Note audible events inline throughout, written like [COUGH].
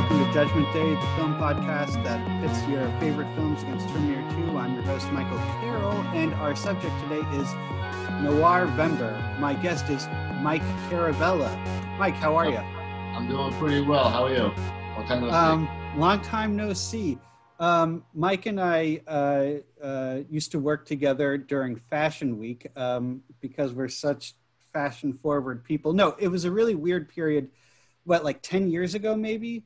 Welcome to Judgment Day, the film podcast that pits your favorite films against Terminator 2. I'm your host, Michael Carroll, and our subject today is Noir Vember. My guest is Mike Caravella. Mike, how are you? I'm doing pretty well. How are you? Long time no Um, long time no see. Um, Mike and I uh, uh, used to work together during Fashion Week um, because we're such fashion forward people. No, it was a really weird period. What, like ten years ago, maybe?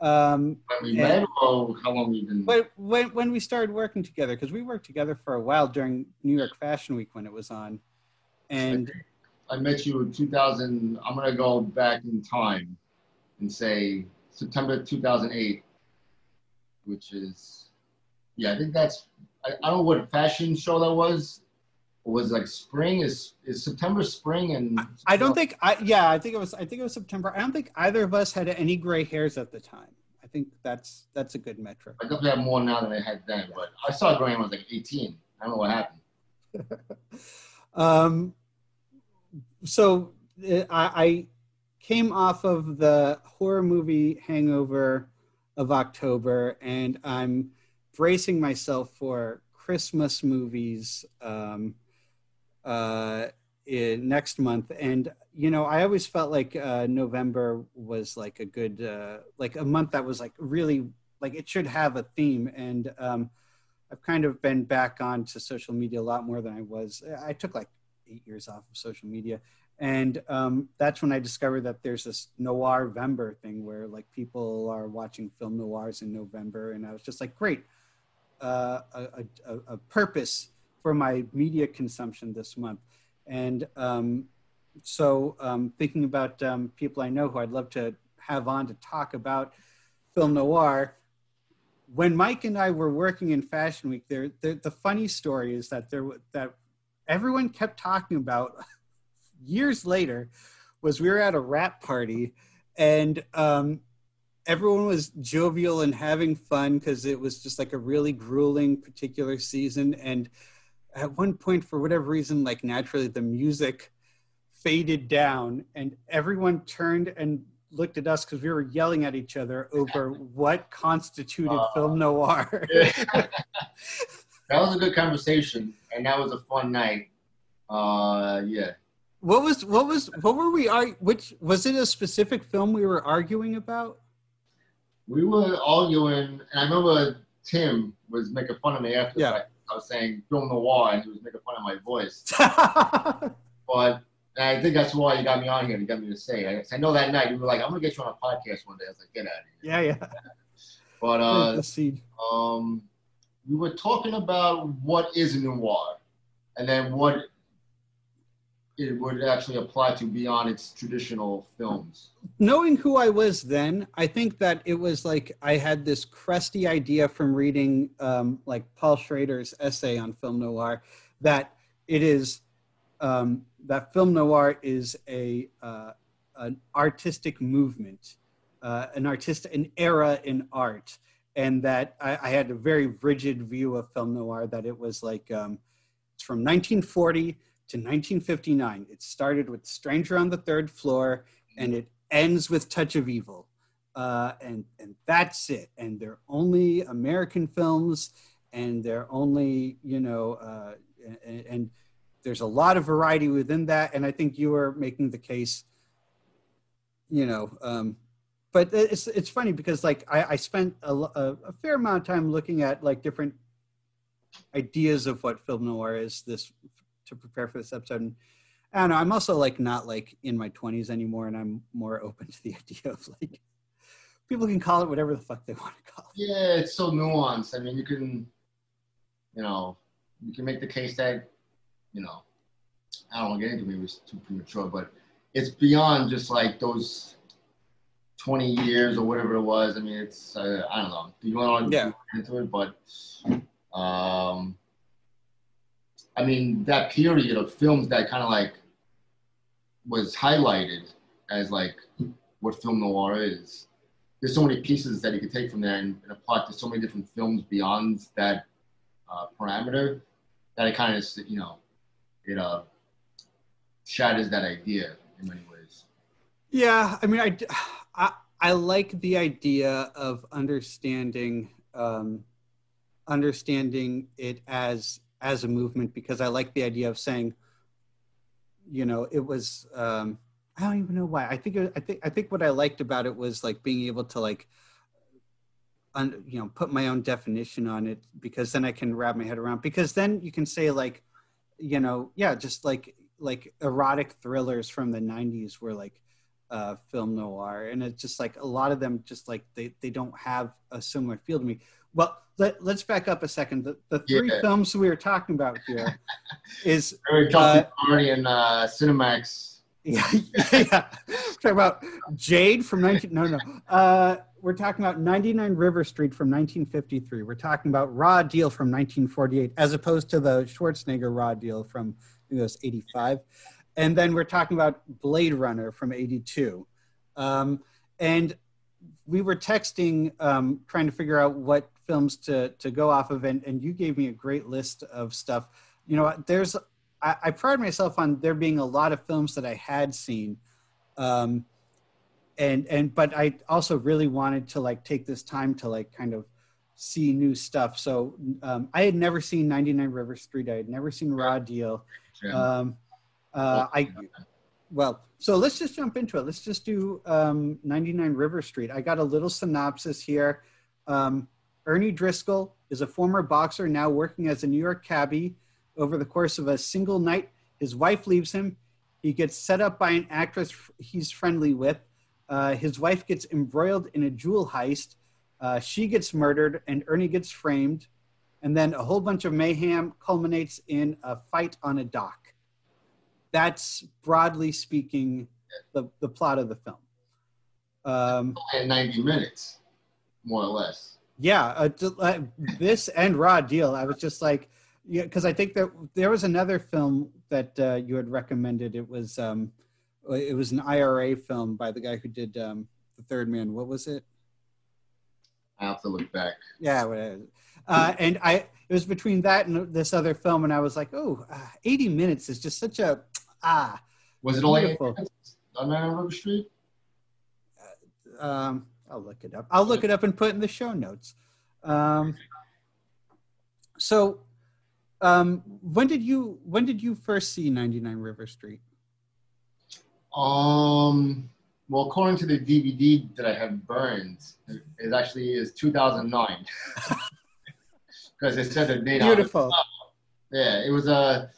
Um, When we met, or how long we've been? But when when we started working together, because we worked together for a while during New York Fashion Week when it was on, and I met you in 2000. I'm gonna go back in time and say September 2008, which is, yeah, I think that's. I, I don't know what fashion show that was. Was like spring. Is is September spring and? I don't think I yeah I think it was I think it was September. I don't think either of us had any gray hairs at the time. I think that's that's a good metric. I definitely have more now than I had then, but I saw growing when I was like 18. I don't know what happened. [LAUGHS] Um, so uh, I, I came off of the horror movie Hangover of October, and I'm bracing myself for Christmas movies um, uh, in, next month. And you know, I always felt like uh, November was like a good, uh, like a month that was like really like it should have a theme. And um, I've kind of been back onto social media a lot more than I was. I took like eight years off of social media. And um, that's when I discovered that there's this Noirvember thing where like people are watching film noirs in November. And I was just like, great, uh, a, a, a purpose for my media consumption this month. And um, so um, thinking about um, people I know who I'd love to have on to talk about film noir, when Mike and I were working in Fashion Week, there, there the funny story is that there that everyone kept talking about [LAUGHS] years later was we were at a wrap party and um, everyone was jovial and having fun because it was just like a really grueling particular season and at one point for whatever reason like naturally the music faded down and everyone turned and looked at us because we were yelling at each other over [LAUGHS] what constituted Uh, film noir [LAUGHS] [LAUGHS] that was a good conversation, and that was a fun night. Uh, yeah. what was what was what were we ar- which was it a specific film we were arguing about We were arguing, and I remember Tim was making fun of me after Yeah. that. I was saying film noir, and he was making fun of my voice. [LAUGHS] But I think that's why you got me on here. And you got me to say. it. I, know that night you were like, "I'm gonna get you on a podcast one day." I was like, "Get out of here!" yeah yeah But uh, um, we were talking about what is a noir, and then what it would actually apply to beyond its traditional films. knowing who I was then, I think that it was like I had this crusty idea from reading um, like Paul Schrader's essay on film noir that it is um, that film noir is a uh, an artistic movement, uh, an artist, an era in art, and that I, I had a very rigid view of film noir that it was like um, it's from 1940 to 1959. It started with Stranger on the Third Floor and it ends with Touch of Evil. Uh, and, and that's it. And they're only American films and they're only, you know, uh, and, and there's a lot of variety within that. And I think you are making the case, you know, um, but it's, it's funny because like I, I spent a, a, a fair amount of time looking at like different ideas of what film noir is this to prepare for this episode. And I don't know. I'm also like not like in my 20s anymore, and I'm more open to the [LAUGHS] idea of like people can call it whatever the fuck they want to call it. Yeah, it's so nuanced. I mean, you can, you know, you can make the case that, you know, I don't want to get into it, it was too premature, but it's beyond just like those 20 years or whatever it was. I mean, it's, uh, I don't know. Do you want to Yeah. get into it? But, um, I mean, that period of films that kind of like was highlighted as like what film noir is. There's so many pieces that you could take from there and, and apply to so many different films beyond that uh, parameter that it kind of you know it uh shatters that idea in many ways. Yeah, I mean, I, [SIGHS] I I like the idea of understanding um, understanding it as as a movement because I like the idea of saying, you know, it was. Um, I don't even know why. I think it, I think I think what I liked about it was like being able to like, un, you know, put my own definition on it because then I can wrap my head around. Because then you can say like, you know, yeah, just like like erotic thrillers from the '90s were like uh, film noir, and it's just like a lot of them just like they they don't have a similar feel to me. Well, let, us back up a second. The, the three yeah. films we were talking about here [LAUGHS] is we were talking uh, in uh, Cinemax. [LAUGHS] Yeah, yeah. talking about Jade from 19. No, no. Uh, we're talking about 99 River Street from 1953. We're talking about Raw Deal from 1948, as opposed to the Schwarzenegger Raw Deal from I think it was 85 and then we're talking about Blade Runner from '82, um, and we were texting um, trying to figure out what films to to go off of, and, and you gave me a great list of stuff. You know, there's I, I pride myself on there being a lot of films that I had seen. Um, and and but I also really wanted to like take this time to like kind of see new stuff. So um, I had never seen 99 River Street. I had never seen Raw Deal. Um, uh, I well, so let's just jump into it. Let's just do um, 99 River Street. I got a little synopsis here. Um, Ernie Driscoll is a former boxer now working as a New York cabbie. Over the course of a single night, his wife leaves him. He gets set up by an actress he's friendly with. Uh, his wife gets embroiled in a jewel heist. Uh, she gets murdered, and Ernie gets framed. And then a whole bunch of mayhem culminates in a fight on a dock that's broadly speaking the, the plot of the film. Um, 90 minutes, more or less. Yeah, uh, uh, this and Raw Deal. I was just like, yeah, because I think that there was another film that uh, you had recommended. It was um, it was an IRA film by the guy who did um, the Third Man. What was it? I have to look back. Yeah, uh, and I it was between that and this other film, and I was like, oh, uh, 80 minutes is just such a Ah, was it only on River Street? Uh, um, I'll look it up. I'll look it up and put in the show notes. Um, so, um, when did you when did you first see 99 River Street? Um, well, according to the DVD that I have burned, it actually is 2009 because [LAUGHS] it said the date. Beautiful. Yeah, it was a.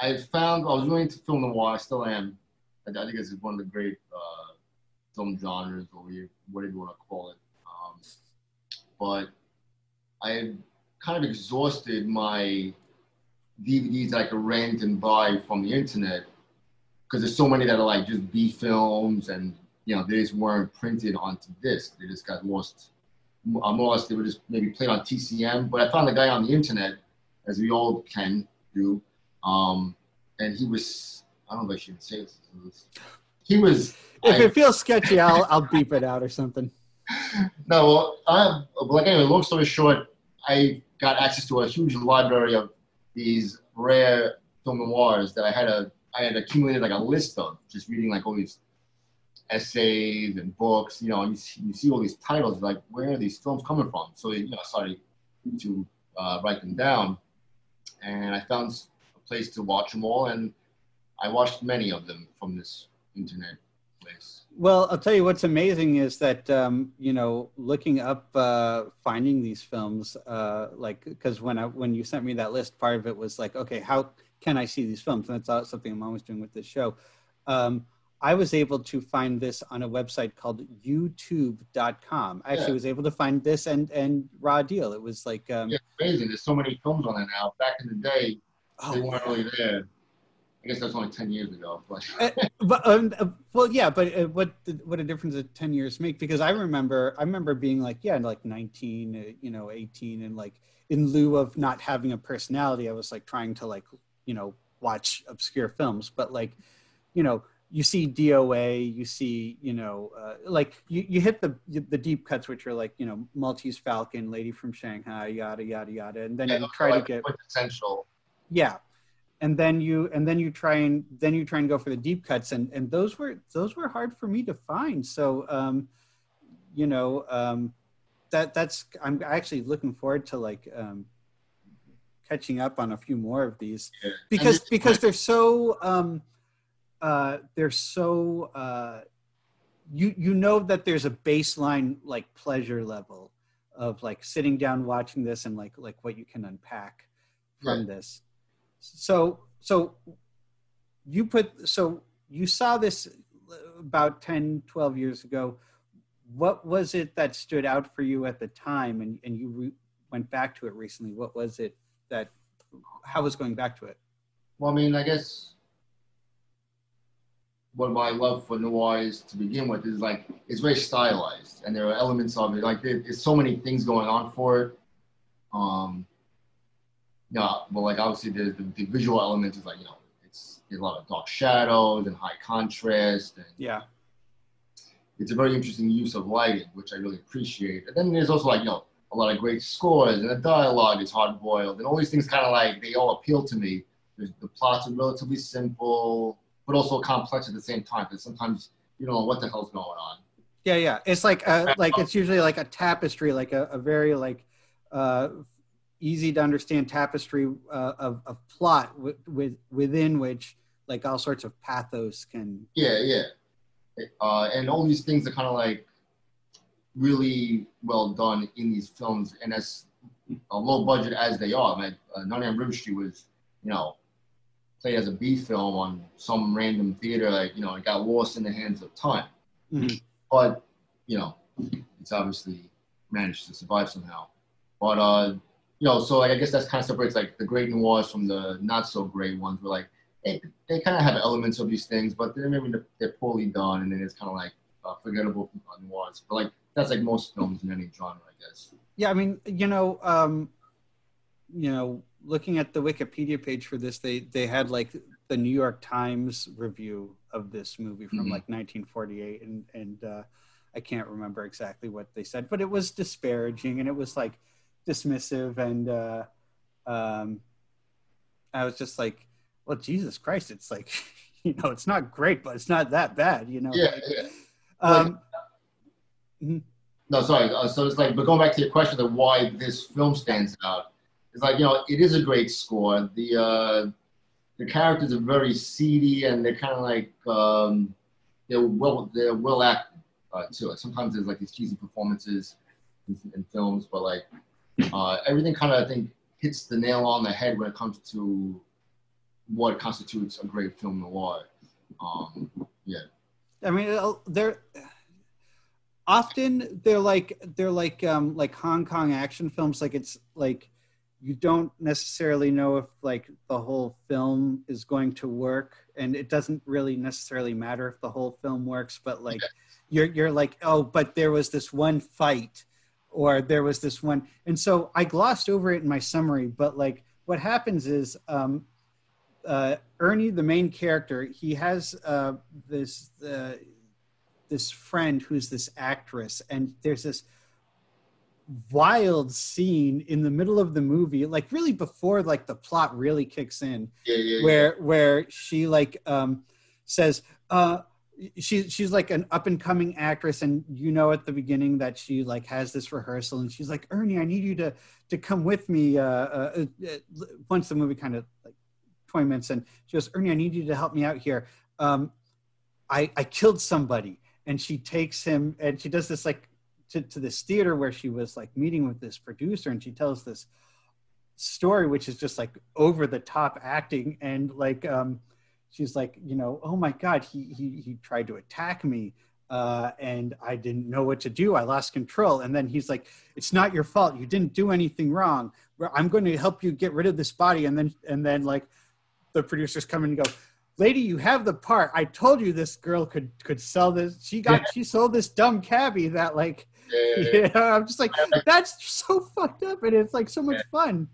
I found I was really into film noir. I still am. I, I think it's one of the great uh, film genres, or whatever you want to call it. Um, but I had kind of exhausted my DVDs I could rent and buy from the internet because there's so many that are like just B films and you know they just weren't printed onto disc. They just got lost. Or less, they were just maybe played on TCM. But I found a guy on the internet, as we all can do, um, and he was, I don't know if I should say this. He was. If I, it feels sketchy, I'll, I'll beep it out or something. No, well, I, like anyway, long story short, I got access to a huge library of these rare film noirs that I had a I had accumulated like a list of just reading like all these essays and books. You know, you see, you see all these titles like where are these films coming from? So you know, I started to uh, write them down, and I found a place to watch them all, and I watched many of them from this internet place. Well, I'll tell you what's amazing is that um, you know looking up uh, finding these films, uh, like because when I when you sent me that list, part of it was like, okay, how can I see these films? And that's something I'm always doing with this show. Um, I was able to find this on a website called YouTube.com. I actually yeah. was able to find this and and Raw Deal. It was like um, yeah, amazing. There's so many films on it now. Back in the day, Oh, they weren't really there. I guess that's only ten years ago. But, uh, [LAUGHS] but um, uh, well, yeah, but uh, what what a difference did ten years make? Because I remember I remember being like, yeah, like nineteen, uh, you know, eighteen, and like in lieu of not having a personality, I was like trying to like you know watch obscure films, but like you know you see DOA, you see, you know, uh, like you, you hit the the deep cuts, which are like, you know, Maltese Falcon, Lady from Shanghai, yada yada yada, and then yeah, you try like to get essential yeah and then you and then you try and then you try and go for the deep cuts and and those were those were hard for me to find so um you know, um, that that's I'm actually looking forward to like um, catching up on a few more of these Yeah. because because they're so um, uh, they're so uh, you you know that there's a baseline like pleasure level of like sitting down watching this and like like what you can unpack from Yeah. this so so you put so you saw this about 10 12 years ago what was it that stood out for you at the time and, and you re- went back to it recently what was it that how was going back to it Well, I mean, I guess what my love for noir is to begin with is like it's very stylized, and there are elements of it. Like there, there's so many things going on for it. Um, yeah, well, like obviously the, the the visual element is like you know it's a lot of dark shadows and high contrast, and yeah it's a very interesting use of lighting, which I really appreciate. And then there's also like you know a lot of great scores, and the dialogue is hard boiled, and all these things kind of like they all appeal to me. There's, the plots are relatively simple, but also complex at the same time. Because sometimes you don't know what the hell's going on. yeah yeah it's like a, like it's usually like a tapestry like a, a very like uh easy to understand tapestry uh, of, of plot with, with within which like all sorts of pathos can Yeah, yeah. Uh, and all these things are kind of like really well done in these films, and as uh, low budget as they are. Like uh, on River Street was, you know, played as a B film on some random theater. Like you know, it got lost in the hands of time. Mhm. But you know, it's obviously managed to survive somehow. But uh, you know, so like I guess that's kind of separates like the great noirs from the not so great ones. Where like they, they kind of have elements of these things, but they're maybe they're poorly done, and then it's kind of like uh, forgettable noirs. But like that's like most films in any genre, I guess. Yeah, I mean, you know, um, you know, looking at the Wikipedia page for this, they they had like the New York Times review of this movie from Mhm. like 1948, and and uh, I can't remember exactly what they said, but it was disparaging and it was like dismissive, and uh, um, I was just like, well, Jesus Christ, it's like, [LAUGHS] you know, it's not great, but it's not that bad, you know. Yeah, like, yeah. um, No, sorry. Uh, so it's like, but going back to your question of why this film stands out, it's like you know, it is a great score. The uh, the characters are very seedy, and they're kind of like um, they're well they're well acted uh, too. Sometimes there's like these cheesy performances in, in films, but like uh, everything kind of I think hits the nail on the head when it comes to what constitutes a great film noir. Um, yeah. I mean, they're often they're like they're like um like Hong Kong action films. Like it's like you don't necessarily know if like the whole film is going to work, and it doesn't really necessarily matter if the whole film works. But like you're you're like oh, but there was this one fight, or there was this one, and so I glossed over it in my summary. But like what happens is um uh, Ernie, the main character, he has uh, this uh, this friend who's this actress, and there's this wild scene in the middle of the movie, like really before like the plot really kicks in, Yeah, yeah, yeah. where where she like um, says uh, she she's like an up and coming actress, and you know at the beginning that she like has this rehearsal, and she's like Ernie, I need you to to come with me. Uh, uh, uh, once the movie kind of like 20 minutes and she goes ernie i need you to help me out here um, I, I killed somebody and she takes him and she does this like to, to this theater where she was like meeting with this producer and she tells this story which is just like over the top acting and like um, she's like you know oh my god he he, he tried to attack me uh, and i didn't know what to do i lost control and then he's like it's not your fault you didn't do anything wrong i'm going to help you get rid of this body and then and then like the producers come in and go, "Lady, you have the part. I told you this girl could could sell this. She got she sold this dumb cabbie that like, Yeah, yeah, yeah. [LAUGHS] I'm just like that's so fucked up, and it's like so much fun.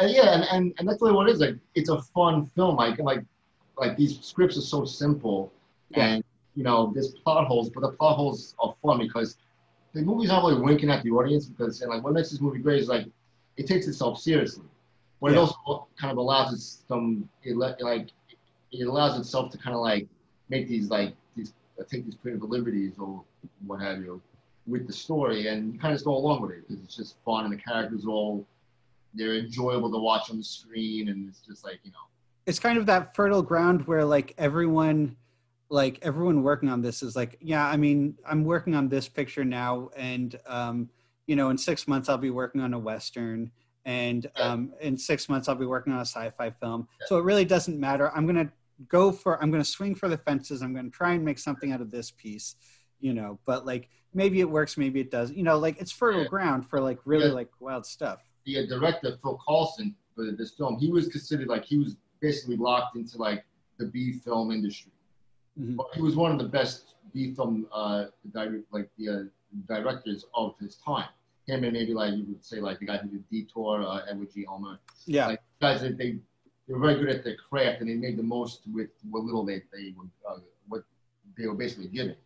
Uh, yeah, and, and, and that's really what it is. Like, it's a fun film. Like, like, like these scripts are so simple, Yeah. and you know, there's plot holes, but the plot holes are fun because the movie's not really winking at the audience because, and like, what makes this movie great is like, it takes itself seriously, but it also kind of allows it some, it let, like, it allows itself to kind of like make these like these uh, take these creative liberties or what have you. with the story, and you kind of just go along with it because it's just fun and the characters all they're enjoyable to watch on the screen, and it's just like you know. It's kind of that fertile ground where like everyone, like everyone working on this is like, yeah, I mean, I'm working on this picture now, and um, you know, in six months I'll be working on a western, and um, in six months I'll be working on a sci-fi film. So it really doesn't matter. I'm gonna go for. I'm gonna swing for the fences. I'm gonna try and make something out of this piece, you know. But like maybe it works, maybe it does. You know, like it's fertile Yeah. ground for like really Yeah. like wild stuff. the uh, director Phil Karlson for this film, he was considered like he was basically locked into like the B film industry. Mhm. But he was one of the best B film uh, di- like the uh, directors of his time. Him and maybe like you would say like the guy who did Detour, uh, Edward G. Ulmer. Yeah. Like guys that they they were very good at their craft and they made the most with what little they they were uh, what they were basically given.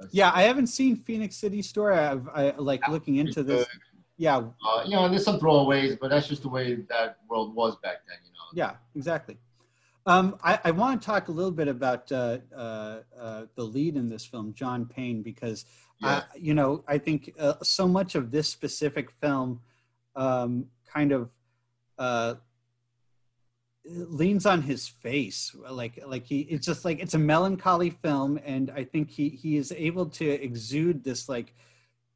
Uh, Yeah, I haven't seen Phenix City Story. I've I like looking into this. Yeah, Uh, you know, and there's some throwaways, but that's just the way that world was back then. You know. yeah, exactly. Um, I, I want to talk a little bit about uh, uh, uh, the lead in this film, John Payne, because Yeah. uh, you know I think uh, so much of this specific film um, kind of uh, leans on his face, like like he it's just like it's a melancholy film, and I think he he is able to exude this like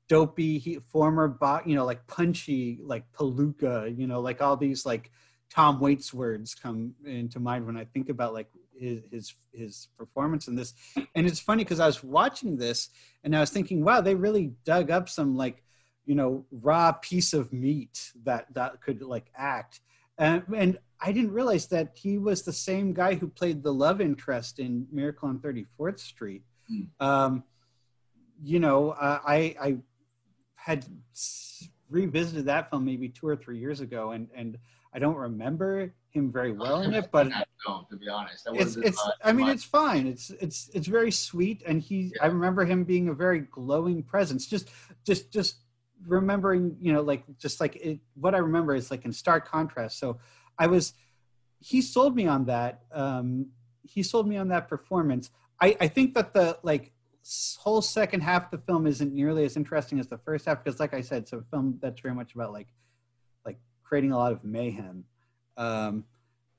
dopey he, former bo- you know like punchy like palooka you know like all these like tom waits words come into mind when i think about like his his, his performance in this. And it's funny because i was watching this and i was thinking wow they really dug up some like you know raw piece of meat that that could like act. And, and i didn't realize that he was the same guy who played the love interest in miracle on 34th street. Hmm. um, you know, uh, I I had revisited that film maybe two or three years ago, and and I don't remember him very well in it, but no, to be honest, it's it's I mean it's fine. It's it's it's very sweet, and he I remember him being a very glowing presence. Just just just remembering, you know, like just like it, what I remember is like in stark contrast. So I was he sold me on that. Um, he sold me on that performance. I I think that the like whole second half of the film isn't nearly as interesting as the first half because like i said it's a film that's very much about like like creating a lot of mayhem um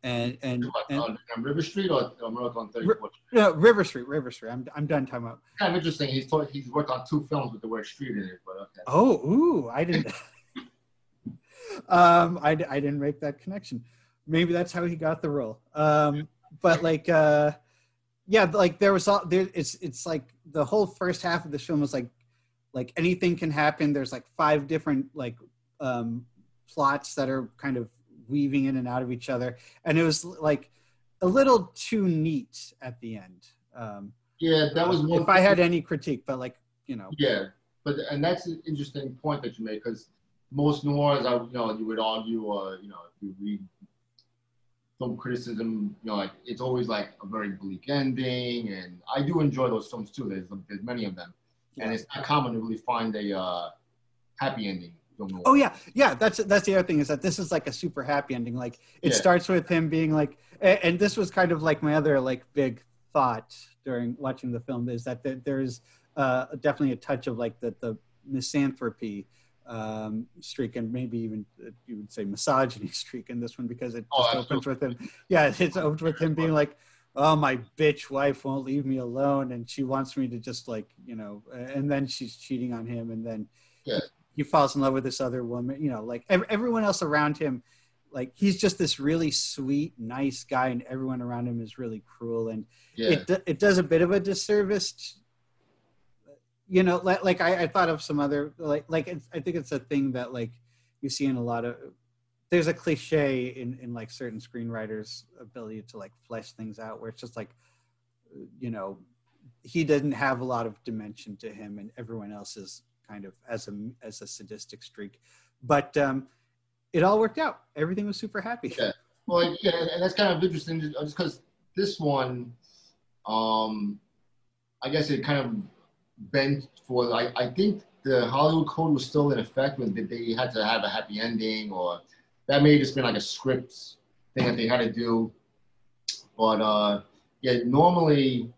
and and, and on, on River Street or on Miracle on 34th? no, river street river street i'm, I'm done talking about kind of interesting. He's taught, he's worked on two films with the word street in it, but okay. oh ooh i didn't [LAUGHS] um I, I didn't make that connection maybe that's how he got the role um but like uh yeah like there was all there it's it's like the whole first half of the film was like like anything can happen. There's like five different like um plots that are kind of weaving in and out of each other. And it was like a little too neat at the end. Um Yeah, that was one. if i had any critique but like you know. Yeah, but and that's an interesting point that you make because most noirs, I you know, you would argue, or you know, if you read film criticism, you know, like it's always like a very bleak ending, and I do enjoy those films too. There's there's many of them, and it's not common to really find a uh, happy ending. Oh yeah, yeah. That's that's the other thing is that this is like a super happy ending. Like it Yeah. starts with him being like, and this was kind of like my other like big thought during watching the film is that there- there's uh, definitely a touch of like the the misanthropy um, streak and maybe even uh, you would say misogyny [LAUGHS] streak in this one because it Oh, just opens with him. Yeah, it's opens with him being like, "Oh, my bitch wife won't leave me alone, and she wants me to just like you know," and then she's cheating on him, and then Yeah. he falls in love with this other woman. You know, like ev- everyone else around him, like he's just this really sweet, nice guy, and everyone around him is really cruel, and yeah, it do- it does a bit of a disservice. You know, like like I, I thought of some other like like I think it's a thing that like you see in a lot of there's a cliche in in like certain screenwriters' ability to like flesh things out where it's just like you know he didn't have a lot of dimension to him and everyone else is kind of as a as a sadistic streak. But um it all worked out. Everything was super happy. Yeah. Well, yeah, and that's kind of interesting, just because this one, um, I guess it kind of bent for. I, I think the Hollywood Code was still in effect when they- they had to have a happy ending, or that may have just been like a script thing that they had to do. But uh, yeah, normally,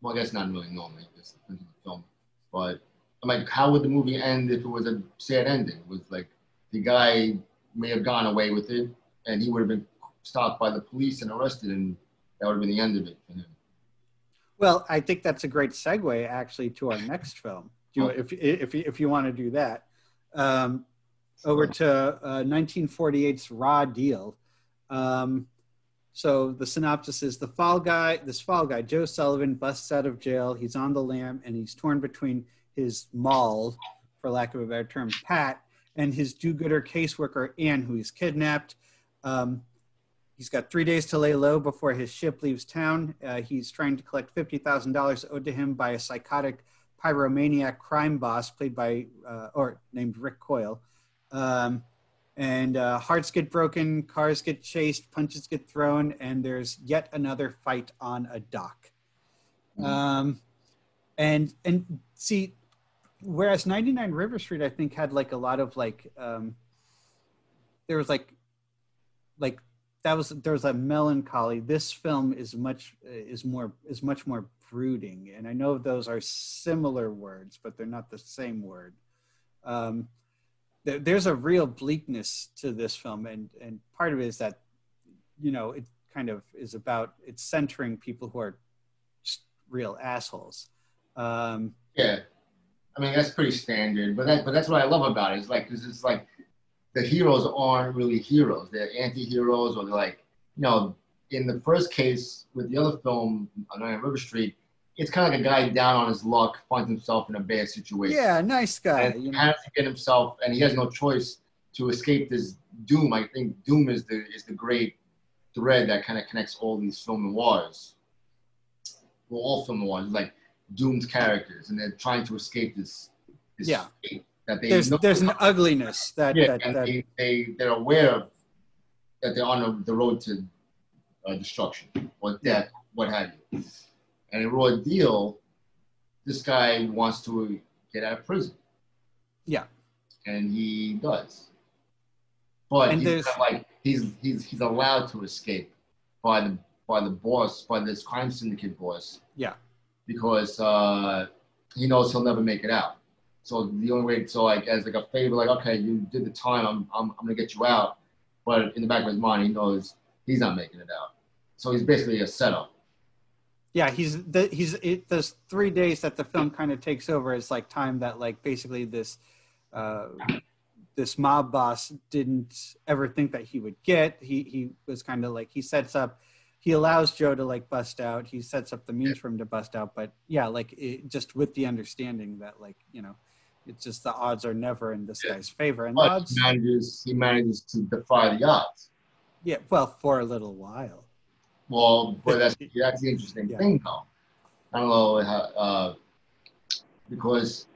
well, I guess not really normally. This, this is a film, but I'm like, how would the movie end if it was a sad ending? It was like the guy may have gone away with it, and he would have been stopped by the police and arrested, and that would have been the end of it for him. Well, I think that's a great segue actually to our next film. Do you, if if if you want to do that, um, over to uh, 1948's Raw Deal. Um, so the synopsis is the fall guy, this fall guy, Joe Sullivan, busts out of jail. He's on the lam and he's torn between his moll, for lack of a better term, Pat, and his do-gooder caseworker Ann, who he's kidnapped. Um, he's got three days to lay low before his ship leaves town. Uh, he's trying to collect fifty thousand dollars owed to him by a psychotic pyromaniac crime boss played by uh, or named Rick Coyle. Um, and uh, hearts get broken, cars get chased, punches get thrown, and there's yet another fight on a dock. Mm-hmm. Um, and and see, whereas 99 River Street, I think had like a lot of like, um, there was like, like that was there was a melancholy. This film is much is more is much more brooding, and I know those are similar words, but they're not the same word. Um, there, there's a real bleakness to this film, and and part of it is that, you know, it kind of is about it's centering people who are just real assholes. Um, yeah, I mean that's pretty standard, but that but that's what I love about it. It's like because it's like the heroes aren't really heroes; they're anti-heroes, or they're like you know. In the first case with the other film, on River Street, it's kind of like a guy down on his luck finds himself in a bad situation. Yeah, nice guy. And you know? has to get himself, and he has no choice to escape this doom. I think doom is the is the great thread that kind of connects all these film noirs. Well, all film noirs like doomed characters, and they're trying to escape this. this yeah. That they there's there's an ugliness that yeah, that, and that, they, they they're aware of that they're on the road to uh, destruction or death, what have you. And in Raw Deal, this guy wants to get out of prison. Yeah. And he does. But and he's like he's he's he's allowed to escape by the by the boss, by this crime syndicate boss. Yeah. Because uh, he knows he'll never make it out. So the only way, so like as like a favor, like okay, you did the time, I'm I'm, I'm gonna get you out. But in the back of his mind, he knows he's not making it out. So he's basically a setup yeah he's the, he's it, those three days that the film kind of takes over is like time that like basically this uh, this mob boss didn't ever think that he would get he he was kind of like he sets up he allows joe to like bust out he sets up the means for him to bust out but yeah like it, just with the understanding that like you know it's just the odds are never in this yeah. guy's favor and but odds he manages he manages to defy the odds yeah well for a little while well, but that's [LAUGHS] that's the interesting yeah. thing, though. I don't know how, uh, because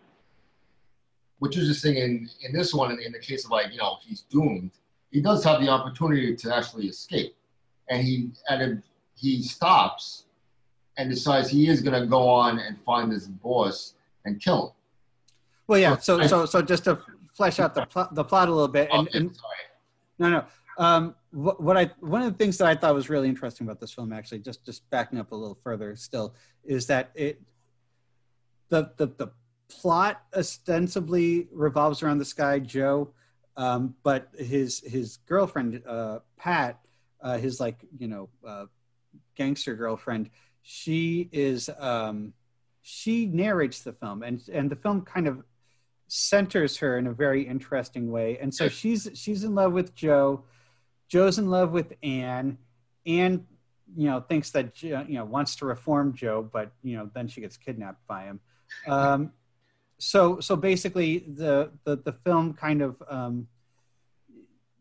what you're just saying in, in this one, in, in the case of like you know he's doomed, he does have the opportunity to actually escape, and he and he stops and decides he is going to go on and find his boss and kill him. Well, yeah. So so so just to flesh out the pl- the plot a little bit, and, and no, no. Um, what, what, I one of the things that I thought was really interesting about this film, actually, just just backing up a little further, still, is that it the the, the plot ostensibly revolves around this guy Joe, um, but his his girlfriend uh, Pat, uh, his like you know uh, gangster girlfriend, she is um, she narrates the film, and and the film kind of centers her in a very interesting way, and so she's she's in love with Joe Joe's in love with Anne. Anne, you know, thinks that you know wants to reform Joe, but you know then she gets kidnapped by him. Um, so so basically, the the the film kind of um,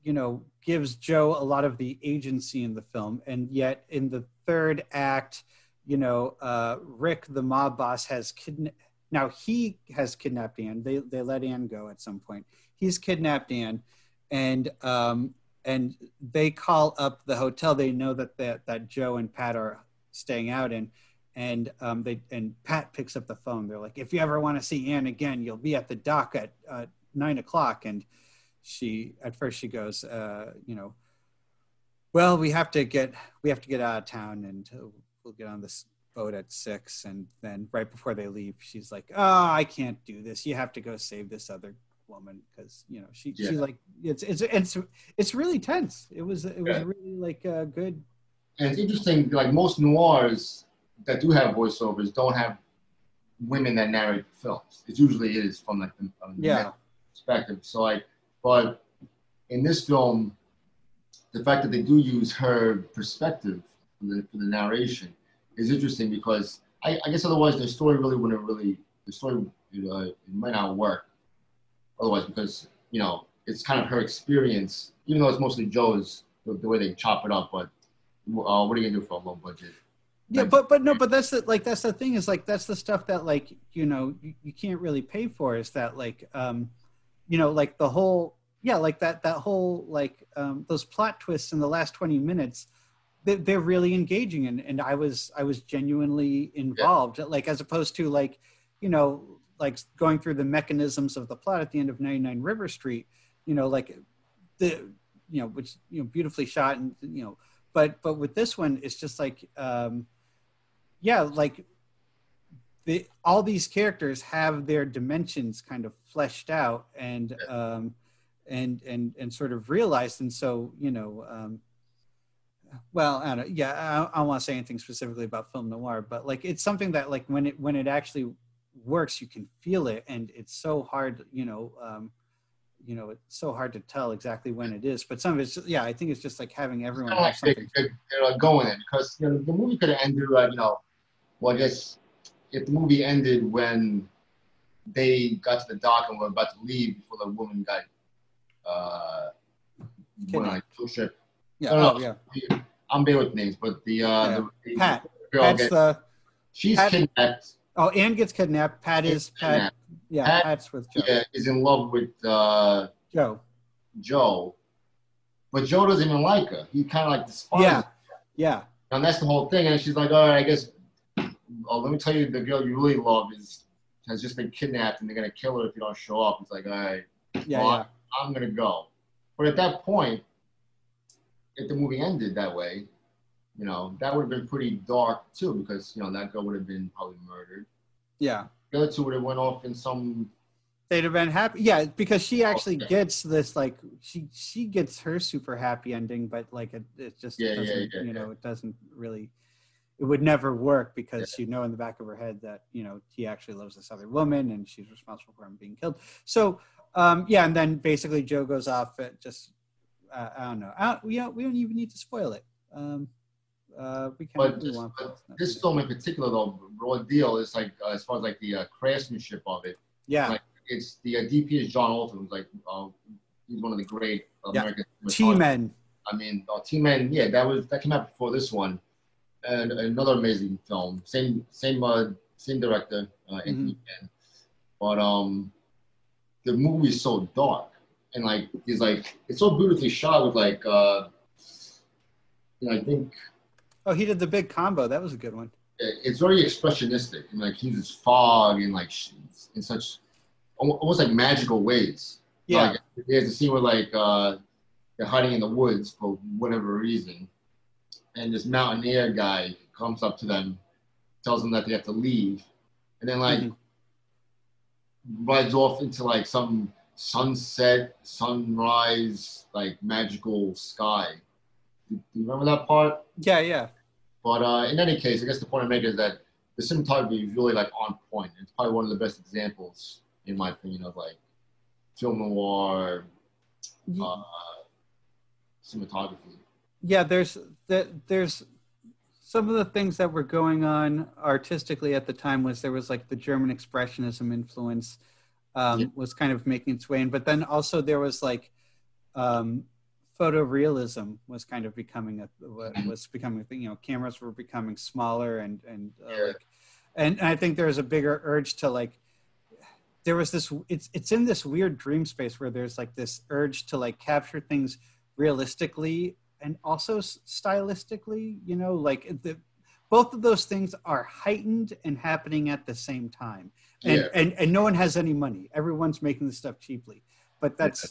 you know gives Joe a lot of the agency in the film, and yet in the third act, you know, uh, Rick the mob boss has kidnapped. Now he has kidnapped Anne. They they let Anne go at some point. He's kidnapped Anne, and um, and they call up the hotel they know that that, that joe and pat are staying out in and um, they and pat picks up the phone they're like if you ever want to see anne again you'll be at the dock at uh, nine o'clock and she at first she goes uh, you know well we have to get we have to get out of town and we'll get on this boat at six, and then right before they leave, she's like, "Oh, I can't do this. You have to go save this other woman because you know she Yeah. she's like it's it's it's it's really tense. It was it was Yeah. really like uh, good. And it's interesting, like most noirs that do have voiceovers don't have women that narrate the films. It usually is from like the, from the Yeah, perspective. So like, but in this film, the fact that they do use her perspective for the, for the narration is interesting because I, I guess otherwise the story really wouldn't really the story uh, it might not work otherwise because you know it's kind of her experience even though it's mostly Joe's the, the way they chop it up but uh, what are you gonna do for a low budget? Yeah, but but no, but that's the like that's the thing is like that's the stuff that like you know you, you can't really pay for is that like um you know like the whole yeah like that that whole like um those plot twists in the last 20 minutes they're really engaging and and i was i was genuinely involved like as opposed to like you know like going through the mechanisms of the plot at the end of 99 river street you know like the you know which you know beautifully shot and you know but but with this one it's just like um yeah like the all these characters have their dimensions kind of fleshed out and um and and and sort of realized and so you know um well i don't know yeah i, I don't want to say anything specifically about film noir but like it's something that like when it when it actually works you can feel it and it's so hard you know um you know it's so hard to tell exactly when it is but some of it's just, yeah i think it's just like having everyone kind of like something they, they, are going in because you know, the movie could have ended like you know well I guess if the movie ended when they got to the dock and were about to leave before the woman got uh went on a cruise yeah oh, yeah I'm bad with names, but the uh, Yeah. the, the Pat. girl Pat's gets, the she's Pat- kidnapped. oh Anne gets kidnapped pat is pat yeah Pat- pat's with joe Yeah, is in love with uh, joe Joe, but Joe doesn't even like her. He kind of like despises. yeah her. yeah And that's the whole thing. And she's like, all right, I guess. Oh, let me tell you, the girl you really love is has just been kidnapped, and they're gonna kill her if you don't show up. It's like, all right, yeah Well, yeah I'm gonna go. But at that point, if the movie ended that way, you know, that would have been pretty dark too, because you know that girl would have been probably murdered. yeah The other two would have went off in some. they'd have been happy yeah because she actually yeah. gets this like she she gets her super happy ending but like it, it just Yeah, yeah, doesn't yeah, you know yeah. it doesn't really it would never work because you know in the back of her head that you know he actually loves this other woman and she's responsible for him being killed so um yeah and then basically joe goes off at just uh, i don't know I we don't we don't even need to spoil it um uh we can But this, but this film in particular, though, raw deal is like uh, as far as like the uh, craftsmanship of it. yeah like, It's the uh, DP is John Alton, who's like uh, he's one of the great Yeah. American. t-men I mean, uh, T-Man, yeah, that was that came out before this one, and another amazing film. Same same uh, same director, uh, Anthony Mann. But um, the movie is so dark, and like he's like it's so beautifully shot with like uh, you know, I think oh he did the big combo. That was a good one. It's very expressionistic, and like he uses fog and like in such almost like magical ways. yeah. Like, there's a scene where like uh, they're hiding in the woods for whatever reason, and this mountaineer guy comes up to them, tells them that they have to leave, and then like Mhm. rides off into like some sunset, sunrise, like magical sky. Do do you remember that part? yeah yeah But uh, in any case, I guess the point I'm making is that the cinematography is really like on point. It's probably one of the best examples, in my opinion, of like film noir uh, cinematography. yeah there's that there's some of the things that were going on artistically at the time was there was like the german expressionism influence um, Yeah. was kind of making its way in but then also there was like um, photorealism was kind of becoming a Mm-hmm. was becoming a thing you know cameras were becoming smaller and and uh, Yeah. like and i think there was a bigger urge to like there was this it's it's in this weird dream space where there's like this urge to like capture things realistically and also stylistically you know like the both of those things are heightened and happening at the same time and Yeah. and and no one has any money everyone's making this stuff cheaply but that's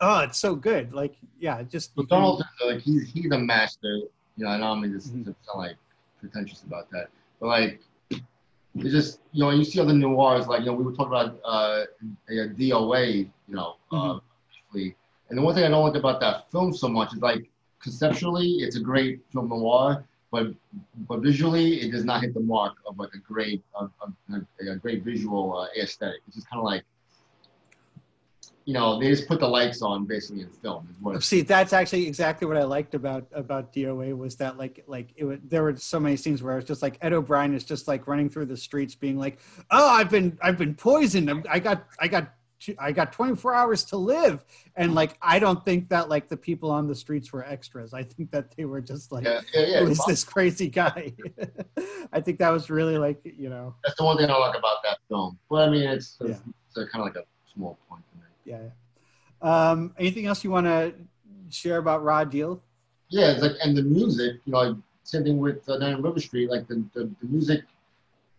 oh it's so good like yeah just So you can- Donald, like he's he's a master. You know, I don't mean to, Mhm. sound like pretentious about that, But like, it's just you know you see other noirs like you know we were talking about uh, a DOA, you know, Mhm. uh, and the one thing I don't like about that film so much is like conceptually it's a great film noir, but but visually it does not hit the mark of like a great of, of, a, a great visual uh, aesthetic. It's just kind of like you know they just put the lights on basically in film. See, that's actually exactly what I liked about about DOA was that like like it would, there were so many scenes where it's just like Ed O'Brien is just like running through the streets, being like, "Oh, I've been I've been poisoned. I'm- I got I got I got 24 hours to live," and like I don't think that like the people on the streets were extras. I think that they were just like, yeah, yeah, yeah. "Who is this crazy guy?" [LAUGHS] I think that was really like you know That's the one thing I like about that film. But I mean, it's, it's, it's a, kind of like a small point to make. yeah. Um, anything else you want to share about Raw Deal? Yeah, it's like and the music, you know, like, same thing with uh, Nine River Street. Like the, the the music,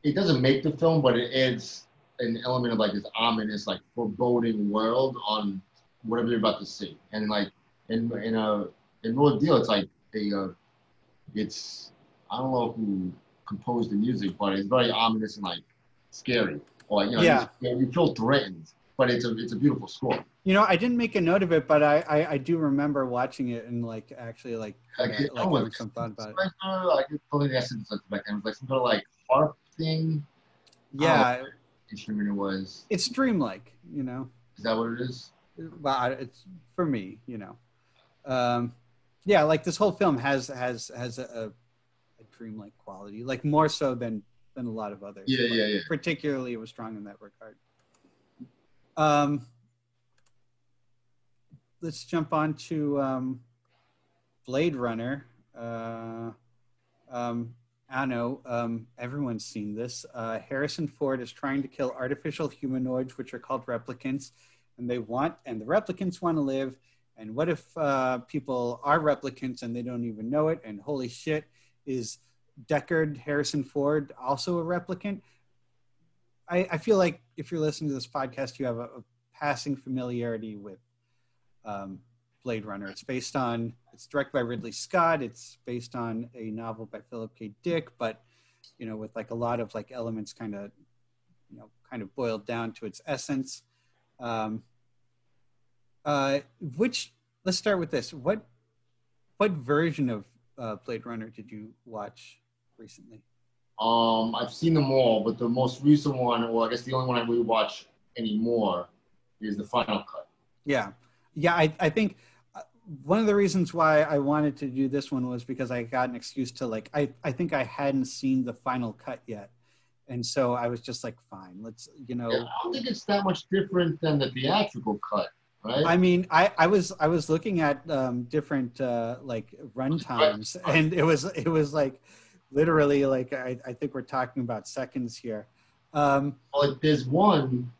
it doesn't make the film, but it adds an element of like this ominous, like foreboding world on whatever you're about to see. And like in in a in Raw Deal, it's like a uh, it's I don't know who composed the music, but it's very ominous and like scary. Or you know, Yeah. you, you feel threatened, but it's a it's a beautiful score. You know, I didn't make a note of it, but I, I, I do remember watching it and like actually like Like, it- like having it's- some thought about it. Like, uh, like it's totally the essence of back then. Like some kind of like harp thing. Yeah, Instrument it was. it's dreamlike. You know, Is that what it is? well, it's for me. You know, um, yeah, like this whole film has has has a, a dreamlike quality, like more so than than a lot of others. Yeah, but yeah, yeah. Particularly, it was strong in that regard. Um, let's jump on to um, Blade Runner. Uh, um, I know um, everyone's seen this. Uh, Harrison Ford is trying to kill artificial humanoids, which are called replicants, and they want, and the replicants want to live. And what if uh, people are replicants and they don't even know it? And holy shit, is Deckard Harrison Ford also a replicant? I, I feel like if you're listening to this podcast, you have a, a passing familiarity with um, Blade Runner. It's based on, it's directed by Ridley Scott. It's based on a novel by Philip K. Dick, but you know, with like a lot of like elements kind of, you know, kind of boiled down to its essence. Um, uh, which let's start with this. What what version of uh, Blade Runner did you watch recently? Um, I've seen them all, but the most recent one, or I guess the only one I really watch anymore, is the final cut. Yeah, yeah. I I think one of the reasons why I wanted to do this one was because I got an excuse to like I I think I hadn't seen the final cut yet, and so I was just like, fine, let's you know. Yeah, I don't think it's that much different than the theatrical cut, right? I mean, I, I was I was looking at um, different uh, like run times, and it was it was like literally like I, I think we're talking about seconds here. Um, well, there's one.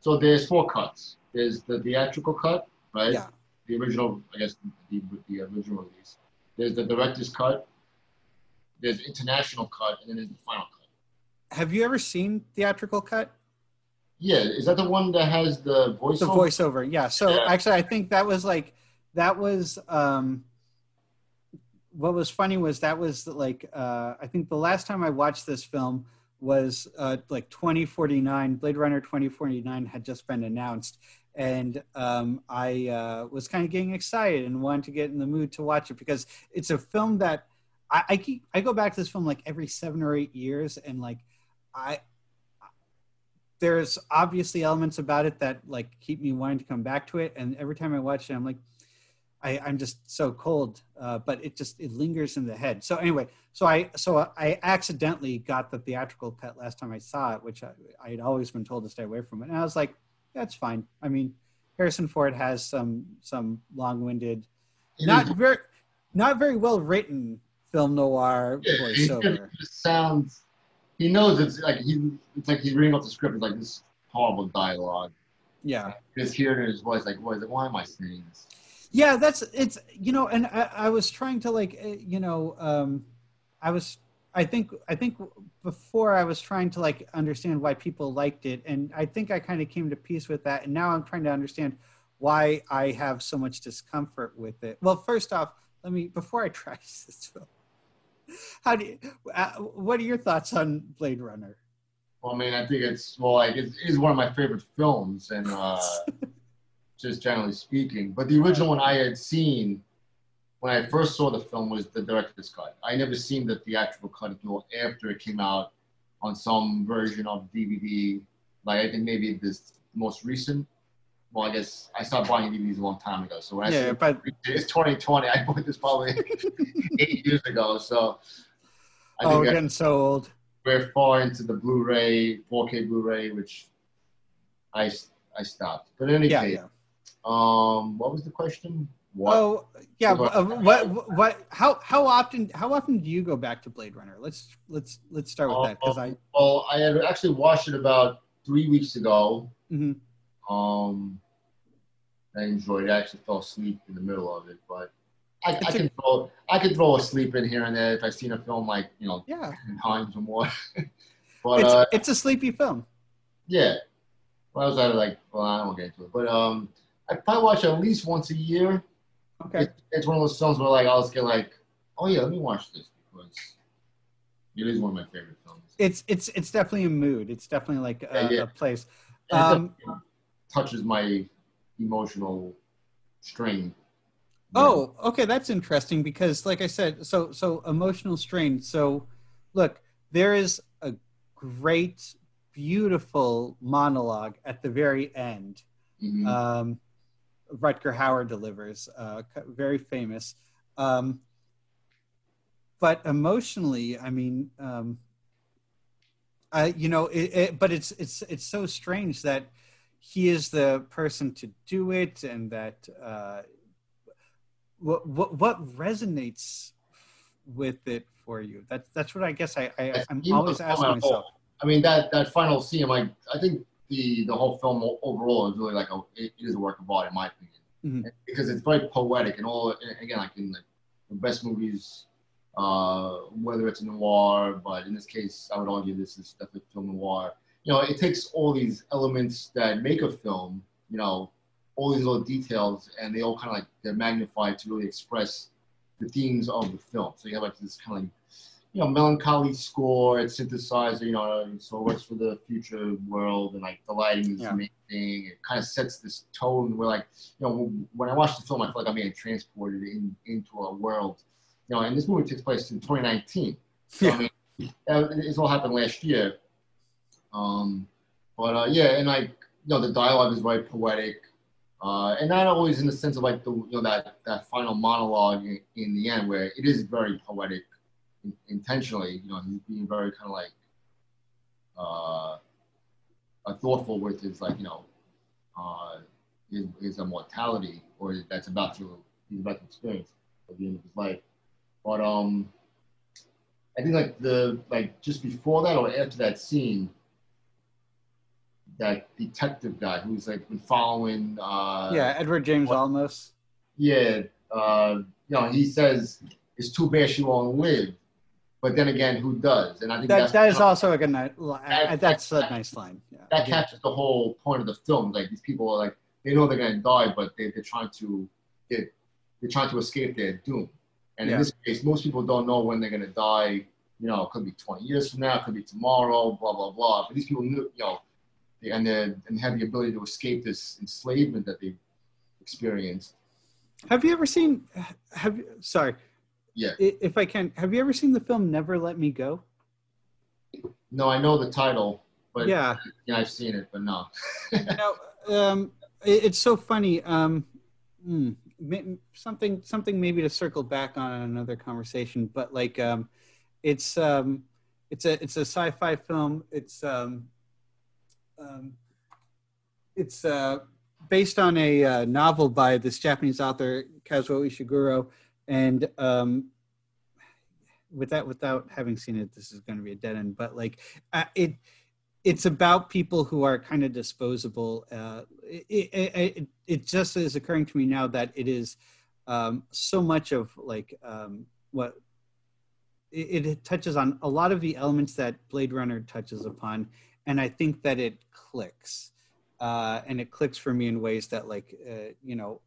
So there's four cuts. There's the theatrical cut, right? Yeah. The original, I guess, the, the original release. There's the director's cut. There's international cut, and then there's the final cut. have you ever seen theatrical cut? Yeah, is that the one that has the voiceover? The voiceover, yeah. So Yeah. actually, I think that was like that was um, what was funny was that was like uh, I think the last time I watched this film was uh, like 2049. Blade Runner 2049 had just been announced, and um, I uh, was kind of getting excited and wanted to get in the mood to watch it because it's a film that I, I keep I go back to this film like every seven or eight years, and like I there's obviously elements about it that like keep me wanting to come back to it and every time i watch it i'm like I, i'm just so cold uh, but it just it lingers in the head. So anyway so i so i accidentally got the theatrical cut last time i saw it which i, I had always been told to stay away from it and i was like that's fine i mean harrison ford has some some long-winded not very not very well written film noir Yeah, he voiceover just sounds. He knows it's like he. It's like he's reading off the script. It's like this horrible dialogue. yeah Just hearing his voice, like, what is it? Why am I saying this? yeah that's it's you know and i, I was trying to like uh, you know um i was i think i think before i was trying to like understand why people liked it and i think i kind of came to peace with that and now i'm trying to understand why i have so much discomfort with it well first off let me before i [LAUGHS] trash this film How do you, uh, what are your thoughts on Blade Runner? Well, I mean, I think it's well, like it is one of my favorite films, and uh, [LAUGHS] just generally speaking. But the original one I had seen when I first saw the film was the director's cut. I never seen the theatrical cut until after it came out on some version of DVD. Like I think maybe this most recent. Well, I guess I stopped buying DVDs a long time ago. So when I Yeah, but [LAUGHS] it's 2020, I bought this probably [LAUGHS] eight years ago. So I oh, think we're I- getting so old. we're far into the Blu-ray, 4K Blu-ray, which I I stopped. But in any Yeah, case, yeah. um, what was the question? What? Oh, yeah. What- Uh, what, what, how, how often, how often do you go back to Blade Runner? Let's, let's, let's start with that because I, Well, I had actually watched it about three weeks ago. Mhm. Um, I enjoyed it. I actually fell asleep in the middle of it, but I, I It's a- can throw I can throw a sleep in here and there if I've seen a film like you know yeah, times or more. [LAUGHS] but it's, uh, it's a sleepy film. Yeah. Well, I was out of like, well, I don't get into it, but um, I probably watch it at least once a year. Okay. It, it's one of those films where like I'll just get like, oh yeah, let me watch this because it is one of my favorite films. It's, it's, it's definitely a mood. It's definitely like a, Yeah, yeah. a place. It Um, touches my emotional strain. Oh, okay, that's interesting because, like I said, so so emotional strain. So, look, there is a great, beautiful monologue at the very end. Mhm. Um, Rutger Hauer delivers, uh, very famous. Um, but emotionally, I mean, um, I, you know, it, it, but it's it's it's so strange that he is the person to do it, and that uh, what what what resonates with it for you? That's that's what I guess I, I I'm always asking myself. I mean that that final scene, like I think the the whole film overall is really like a it, is a work of art in my opinion Mhm. because it's very poetic and all again like in like the best movies, uh, whether it's a noir, but in this case I would argue this is definitely film noir. You know, it takes all these elements that make a film, you know, all these little details, and they all kind of like they're magnified to really express the themes of the film. So you have like this kind of like you know, melancholy score. It's synthesizer, you know, so it works for the future world, and like the lighting is Yeah. amazing. It kind of sets this tone where, like, you know, when I watch the film, I feel like I'm being transported in, into a world. You know, and this movie takes place in 2019. So, Yeah. I mean, it's all happened last year. Um, but uh, yeah, and like, you know, the dialogue is very poetic. Uh, and not always in the sense of like the you know that that final monologue in, in the end where it is very poetic in, intentionally. You know, he's being very kind of like uh, uh, thoughtful with his like you know uh, his, his immortality or that's about to he's about to experience at the end of his life. But um, I think like the like just before that or after that scene, that detective guy who's like been following. Uh, yeah, Edward James what- Olmos. yeah, uh, you know, he says it's too bad she won't live, but then again, who does? And I think That that's that is also a good night. Uh, that- That's a nice line. Yeah. that captures the whole point of the film. Like these people are like they know they're gonna die, but they, they're trying to get they're trying to escape their doom. And Yeah. in this case, most people don't know when they're gonna die. You know, it could be 20 years from now, it could be tomorrow, blah blah blah. But these people knew, you know, they, and they and have the ability to escape this enslavement that they've experienced. Have you ever seen? Have? Sorry. Yeah. If I can, have you ever seen the film Never Let Me Go? No, I know the title, but yeah. yeah, I've seen it, but no. [LAUGHS] you know, um, it, it's so funny. Um, ma- something, something maybe to circle back on in another conversation, but like, um, it's, um, it's a, it's a sci-fi film. It's, um, um, it's uh, based on a uh, novel by this Japanese author Kazuo Ishiguro, and um, with that, without having seen it, this is going to be a dead end. But like, uh, it it's about people who are kind of disposable. Uh, it, it, it, it just is occurring to me now that it is um, so much of like um, what it, it touches on a lot of the elements that Blade Runner touches upon, and I think that it clicks, uh, and it clicks for me in ways that like uh, you know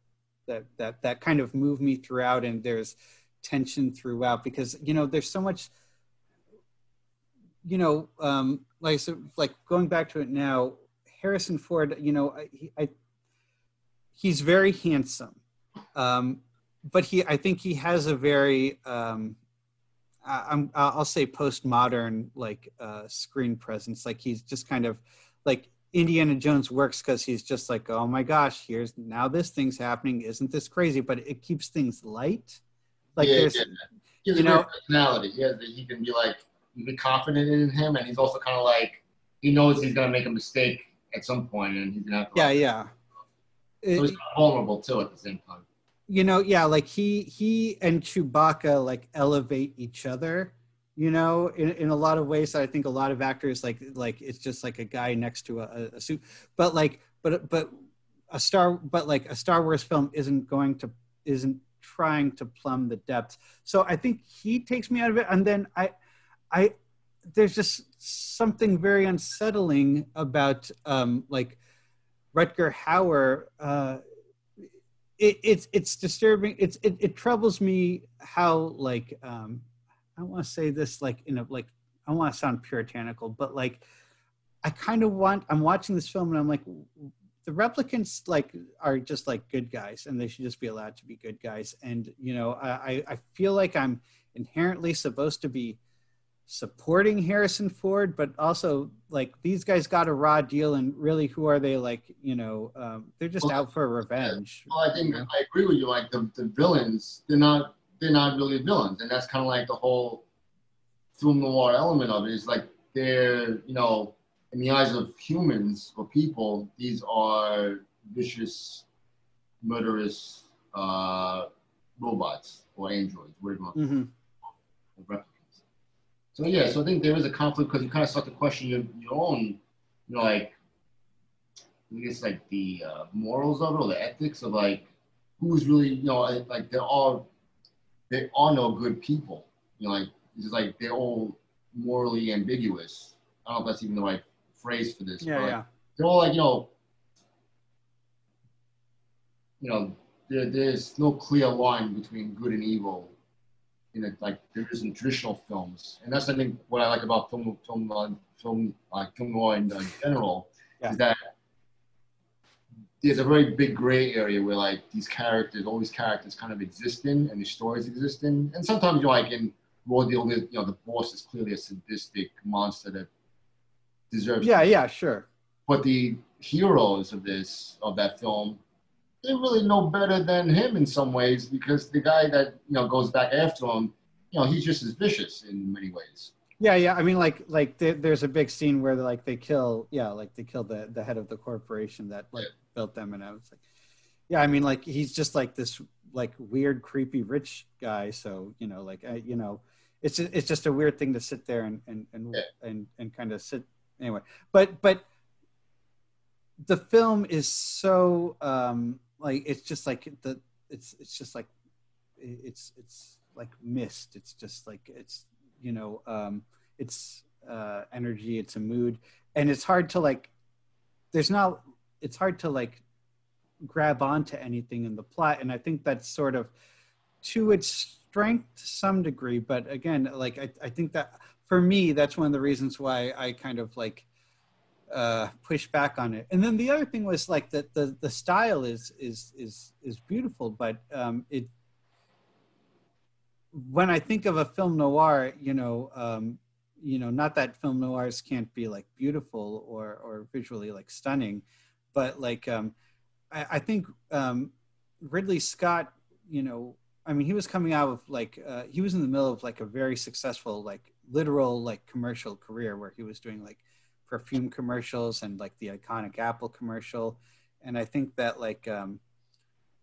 that that that kind of move me throughout. And there's tension throughout because you know there's so much you know um like so like going back to it now harrison ford you know i, I he's very handsome um but he i think he has a very um I, i'm i'll say postmodern like uh screen presence like he's just kind of like indiana jones works because he's just like oh my gosh here's now this thing's happening isn't this crazy but it keeps things light like yeah, there's yeah. He has you a know- personality. He has he can be like be confident in him, and he's also kind of like he knows he's gonna make a mistake at some point, and he's gonna have to. yeah like, yeah So he's It- vulnerable too at the same time. you know yeah like he he and chewbacca like elevate each other you know in, in a lot of ways i think a lot of actors like like it's just like a guy next to a, a- suit. But like but but a star but like a star wars film isn't going to isn't trying to plumb the depths. So i think he takes me out of it. And then i i there's just something very unsettling about um like rutger hauer uh it, it's it's disturbing. It's it, it troubles me how like um I want to say this like in a like I don't want to sound puritanical, but like I kind of want I'm watching this film and I'm like the replicants like are just like good guys and they should just be allowed to be good guys and you know I I- feel like I'm inherently supposed to be supporting Harrison Ford, but also like these guys got a raw deal, and really, who are they? Like, you know, um, they're just Well, out for revenge. Well, I think Yeah. I agree with you. Like the, the villains, they're not they're not really villains, and that's kind of like the whole film noir element of it. Is like they're you know in the eyes of humans or people, these are vicious, murderous uh, robots or androids, whatever hmm of replicants. So yeah, so I think there is a conflict because you kind of start to question your, your own, you know, like I guess like the uh, morals of it or the ethics of like who's really, you know, like, like there are there are no good people. You know, like it's just like they're all morally ambiguous. I don't know if that's even the right phrase for this. Yeah, but like, yeah. they're all like you know, you know, there, there's no clear line between good and evil in it, like there is in traditional films, and that's I think what I like about film, film, uh, film, like film noir in uh, general, Yeah. is that there's a very big gray area where like these characters, all these characters, kind of exist in, and these stories exist in, and sometimes you're like in Raw Deal, you know, the boss is clearly a sadistic monster that deserves. Yeah, yeah, sure. But the heroes of this of that film, they're really know better than him in some ways because the guy that you know goes back after him, you know, he's just as vicious in many ways. Yeah, yeah. I mean, like, like there, there's a big scene where like they kill, yeah, like they kill the the head of the corporation that like built them, and I was like, yeah, I mean, like he's just like this like weird, creepy rich guy. So you know, like I, you know, it's it's just a weird thing to sit there and and and Yeah. and, and kind of sit anyway. But but the film is so um like it's just like the it's it's just like it's it's like mist it's just like it's you know um it's uh energy it's a mood and it's hard to like there's not it's hard to like grab onto anything in the plot and i think that's sort of to its strength to some degree but again like i, I think that for me that's one of the reasons why i kind of like uh push back on it. And then the other thing was like that the the style is is is is beautiful but um it when i think of a film noir you know um you know not that film noirs can't be like beautiful or or visually like stunning but like um i, I think um ridley scott you know i mean he was coming out of like uh, he was in the middle of like a very successful like literal like commercial career where he was doing like perfume commercials and like the iconic apple commercial. And i think that like um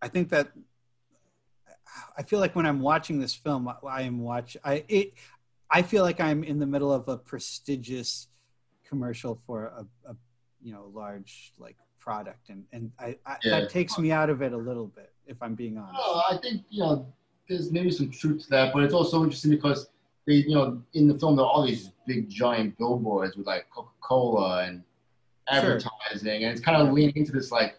i think that i feel like when i'm watching this film i, I am watch i it i feel like i'm in the middle of a prestigious commercial for a, a you know large like product and and I, I Yeah. that takes me out of it a little bit if i'm being honest No, I think you know there's maybe some truth to that, but it's also interesting because they, you know, in the film there are all these big giant billboards with like Coca-Cola and Sure. advertising, and it's kind of leaning into this like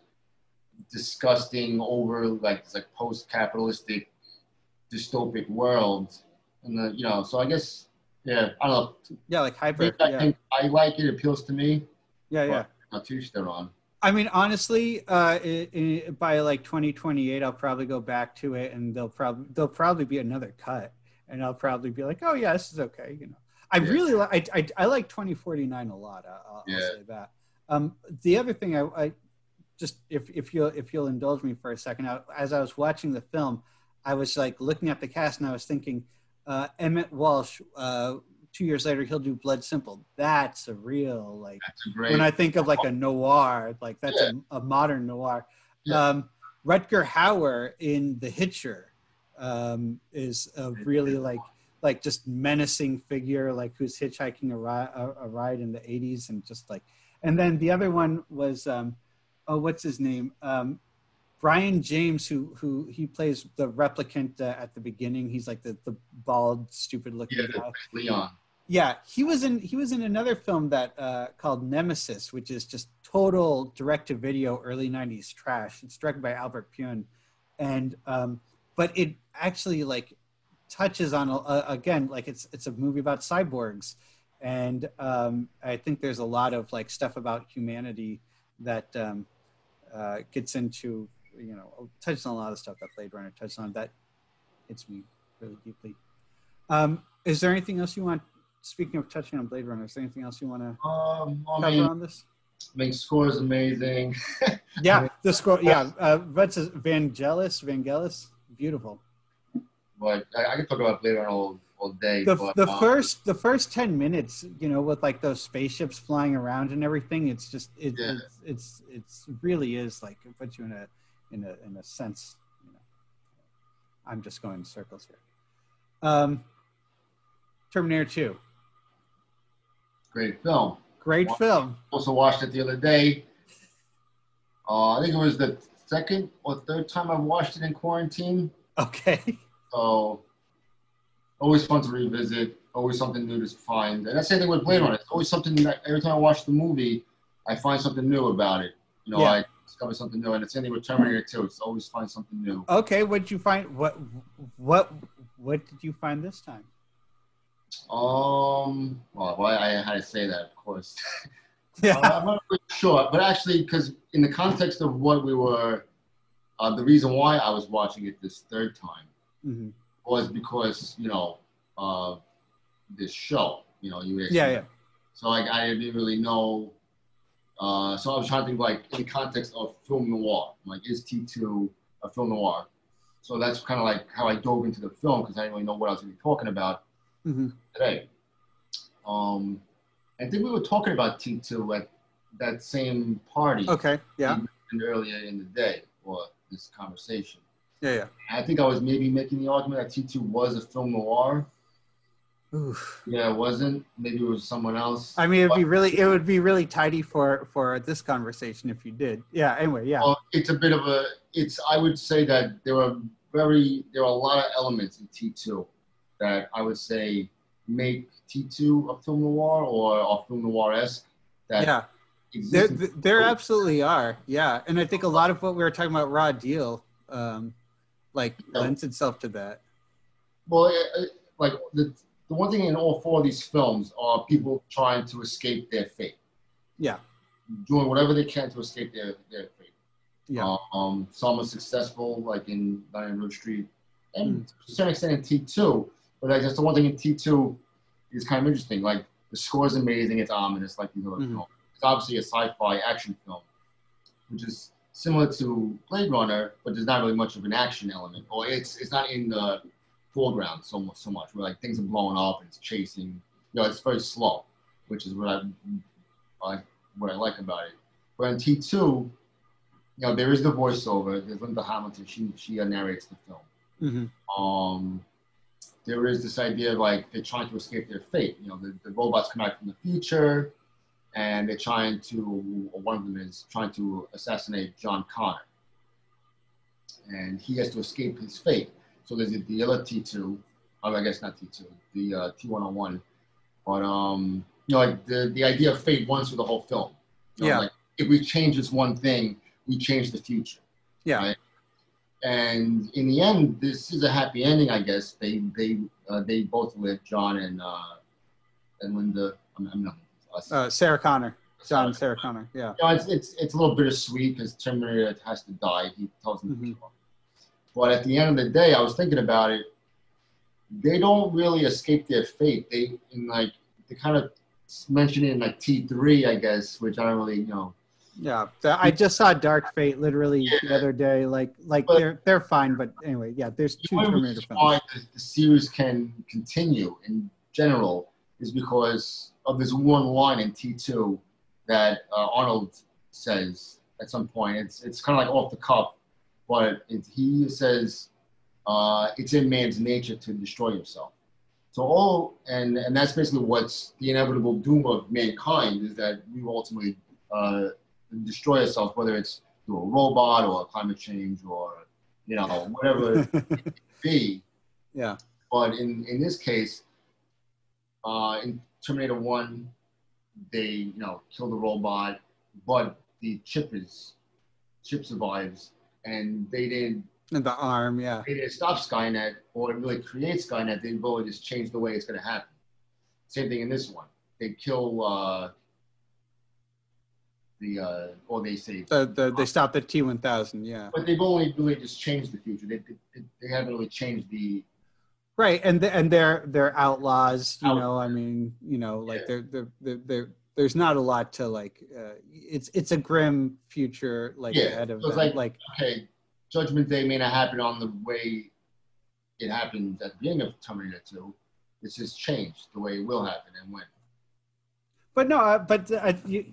disgusting over like this like post-capitalistic dystopic world, and the, you know, so I guess yeah, I don't know. Yeah, like hybrid. I Yeah, think I like it. It appeals to me. yeah, yeah. Not too they're on. I mean, honestly, uh, i i by like 2028, I'll probably go back to it, and there'll probably there'll probably be another cut, and I'll probably be like, oh yeah, this is okay. You know, I Yeah. really like I, I I like 2049 a lot. I- I'll, I'll Yeah. say that. Um, the other thing I, I just if if you'll if you'll indulge me for a second, I, as I was watching the film, I was like looking at the cast, and I was thinking, uh, Emmet Walsh. Uh, two years later, he'll do Blood Simple. That's a real like That's a great. when I think of like a noir, like that's Yeah. a, a modern noir. Yeah. Um, Rutger Hauer in The Hitcher um, is a really like like just menacing figure, like who's hitchhiking a, ri- a, a ride in the '80s, and just like. And then the other one was, um, oh, what's his name? Um, Brion James, who who he plays the replicant uh, at the beginning. He's like the the bald, stupid looking yeah, guy. Leon. Yeah, he was in he was in another film that uh, called Nemesis, which is just total direct to video early '90s trash. It's directed by Albert Pyun, and um, but it actually like touches on uh, again like it's it's a movie about cyborgs, and um, I think there's a lot of like stuff about humanity that um, uh, gets into you know touches on a lot of stuff that Blade Runner touches on that hits me really deeply. Um, is there anything else you want? Speaking of touching on Blade Runner, is there anything else you want to Um, cover mean, on this? I mean, score is amazing. [LAUGHS] Yeah, the score. Yeah, uh, what's his, Vangelis? Vangelis, beautiful. But I, I could talk about Blade Runner all, all day. The but, the um, first the first ten minutes, you know, with like those spaceships flying around and everything, it's just it, Yeah. it's it's it's really is like it puts you in a in a in a sense. You know, I'm just going in circles here. Um, Terminator Two, great film. great film. Also watched it the other day. Uh, I think it was the second or third time I watched it in quarantine. Okay. [LAUGHS] So always fun to revisit. Always something new to find. And that's the same thing with Blade Runner. It's always something that every time I watch the movie, I find something new about it. You know, Yeah. I discover something new. And it's the same thing with Terminator 2. It's always find something new. Okay, what did you find? What what what did you find this time? Um, well, well, I had to say that, of course. [LAUGHS] Yeah. Uh, I'm not really sure, but actually, because in the context of what we were, uh, the reason why I was watching it this third time hmm was because you know uh, this show. You know, you Yeah, yeah. So like I didn't really know. Uh, so I was trying to think like in the context of film noir. Like, is T two a film noir? So that's kind of like how I dove into the film because I didn't really know what I was going to be talking about hmm today. Um, I think we were talking about T two at that same party Okay. Yeah. earlier in the day or this conversation. Yeah. Yeah. I think I was maybe making the argument that T two was a film noir. Oof. Yeah, it wasn't. Maybe it was someone else. I mean, it'd be really it would be really tidy for for this conversation if you did. Yeah. Anyway. Yeah. Well, it's a bit of a. It's. I would say that there are very. There are a lot of elements in T two that I would say make T two a film noir or a film noir esque. That Yeah. There, there T2. absolutely are. Yeah, and I think a lot of what we were talking about, raw deal, um, like Yeah. lends itself to that. Well, it, it, like the the one thing in all four of these films are people trying to escape their fate, Yeah. doing whatever they can to escape their their fate. Yeah. Um, some are successful, like in Nine Hundred Street, and Mm. to a certain extent in T two. But I guess the one thing in T two is kind of interesting. Like the score is amazing. It's ominous, like these other Mhm. films. It's obviously a sci-fi action film, which is similar to Blade Runner, but there's not really much of an action element, or it's it's not in the foreground so much. So much where like things are blowing up and it's chasing. You know, it's very slow, which is what I, I what I like about it. But in T two, you know, there is the voiceover. There's Linda Hamilton. She she narrates the film. hmm Um, there is this idea of like they're trying to escape their fate. You know, the, the robots come out from the future, and they're trying to. One of them is trying to assassinate John Connor, and he has to escape his fate. So there's the other T two. Oh, I guess not T two. The uh, T one hundred one. But um, you know, like the the idea of fate runs through the whole film. You know, Yeah. Like if we change this one thing, we change the future. Yeah. Right? And in the end, this is a happy ending, I guess. They they uh, they both live, John and uh, and Linda. I'm, I'm not uh, Sarah Connor. John and Sarah Connor. Yeah. You know, it's, it's it's a little bittersweet because Terminator has to die. He tells him. Mhm. But at the end of the day, I was thinking about it. They don't really escape their fate. They in like they kind of mention it in like T three, I guess, which I don't really you know. Yeah, I just saw Dark Fate literally the other day. Like, like But- they're they're fine, but anyway, yeah. There's two only Terminator films. the, the series can continue in general is because of this one line in T two that uh, Arnold says at some point. It's it's kind of like off the cuff, but it, he says uh, it's in man's nature to destroy himself. So all and and that's basically what's the inevitable doom of mankind is that we ultimately uh, destroy ourselves, whether it's through a robot or climate change or you know whatever it be. [LAUGHS] yeah, But in, in this case, uh, in Terminator 1, they, you know, kill the robot, but the chip is, chip survives, and they didn't, and the arm. Yeah, they didn't stop Skynet or really create Skynet. They really just changed the way it's going to happen. Same thing in this one. They kill, uh, the, uh, or they say, the, the they stopped at T one thousand. Yeah, but they've only really just changed the future. They, they, they haven't really changed the, right. And the, and they're they're outlaws. You Out- know, I mean, you know, like Yeah. they're, they're they're they're there's not a lot to like. Uh, it's it's a grim future like Yeah, ahead of so it's like- like okay, Judgment Day may not happen on the way it happened at the beginning of Terminator 2. It's just changed the way it will happen and when. But no, uh, but uh, you,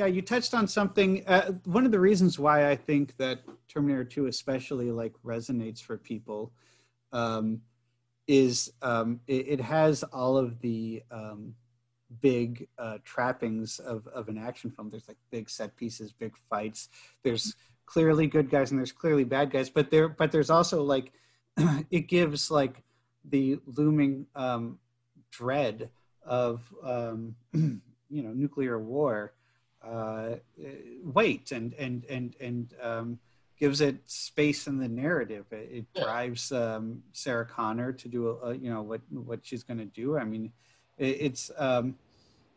yeah, you touched on something. Uh, one of the reasons why I think that Terminator 2 especially like resonates for people um, is um, it, it has all of the um, big uh, trappings of, of an action film. There's like big set pieces, big fights. There's clearly good guys and there's clearly bad guys, but there but there's also like [CLEARS THROAT] it gives like the looming um, dread of um, [CLEARS THROAT] you know nuclear war uh, weight and and and and um, gives it space in the narrative. It, it Yeah. drives um, Sarah Connor to do a, a, you know what what she's going to do. I mean, it, it's um,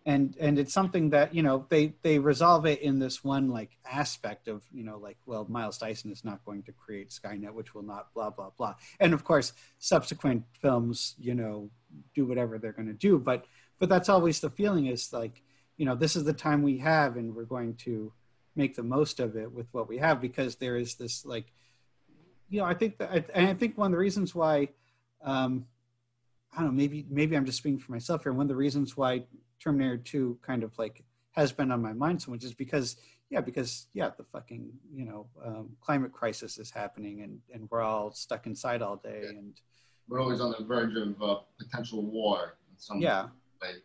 and and it's something that you know they they resolve it in this one like aspect of you know like well Miles Dyson is not going to create Skynet, which will not blah blah blah. And of course, subsequent films you know do whatever they're going to do, but but that's always the feeling is like you know this is the time we have and we're going to make the most of it with what we have because there is this like you know i think that I, and i think one of the reasons why um i don't know maybe maybe i'm just speaking for myself here. One of the reasons why terminator 2 kind of like has been on my mind so much is because yeah because yeah the fucking you know um, climate crisis is happening and and we're all stuck inside all day and We're always on the verge of uh, potential war in some yeah. way.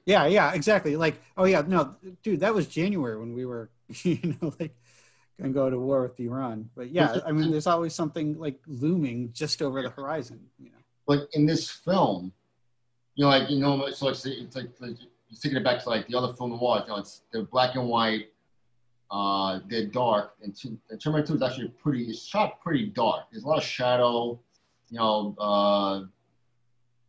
Yeah, yeah, exactly. Like, oh yeah, no, dude, that was January when we were, [LAUGHS] you know, like gonna go to war with Iran. But yeah, I mean, there's always something like looming just over the horizon. You know. But in this film, you know, like, you know, it's like, it's like, like you're thinking back to like the other film noir, you know, it's, they're black and white, uh, they're dark, and, and Terminator 2 is actually pretty, it's shot pretty dark. There's a lot of shadow, you know, uh,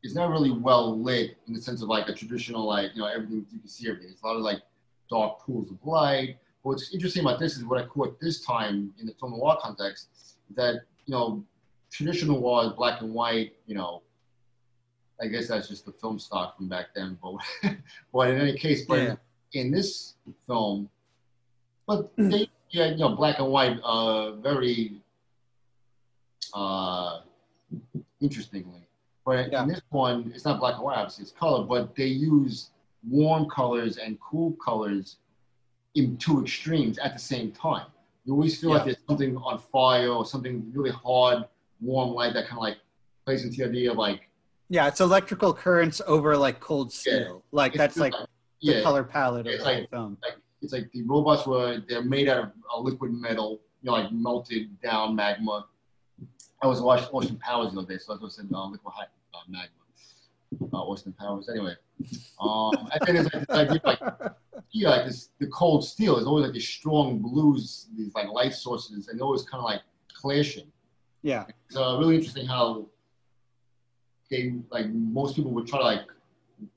it's not really well lit in the sense of like a traditional like you know everything you can see everything. It's a lot of like dark pools of light. But what's interesting about this is what I caught this time in the film noir context that you know traditional noir is black and white. You know, I guess that's just the film stock from back then. But [LAUGHS] but in any case, but Yeah. in this film, but they yeah you know black and white uh very uh interestingly. But Yeah. in this one, it's not black and white, obviously, it's color, but they use warm colors and cool colors in two extremes at the same time. You always feel like there's something on fire or something really hard, warm light that kind of like plays into the idea of like, Yeah, it's electrical currents over like cold steel. Like it's that's just like the yeah, color palette of the whole like- film. it's like the robots were they're made out of a liquid metal, you know, like melted down magma. I was watching Austin Powers the other day, so I was saying uh, liquid high, uh, magma. Uh, Austin Powers, anyway. Um, and then there's like this idea, like yeah, like this the cold steel is always like these strong blues, these like light sources, and always kind of like clashing. Yeah. It's uh, really interesting how they like most people would try to like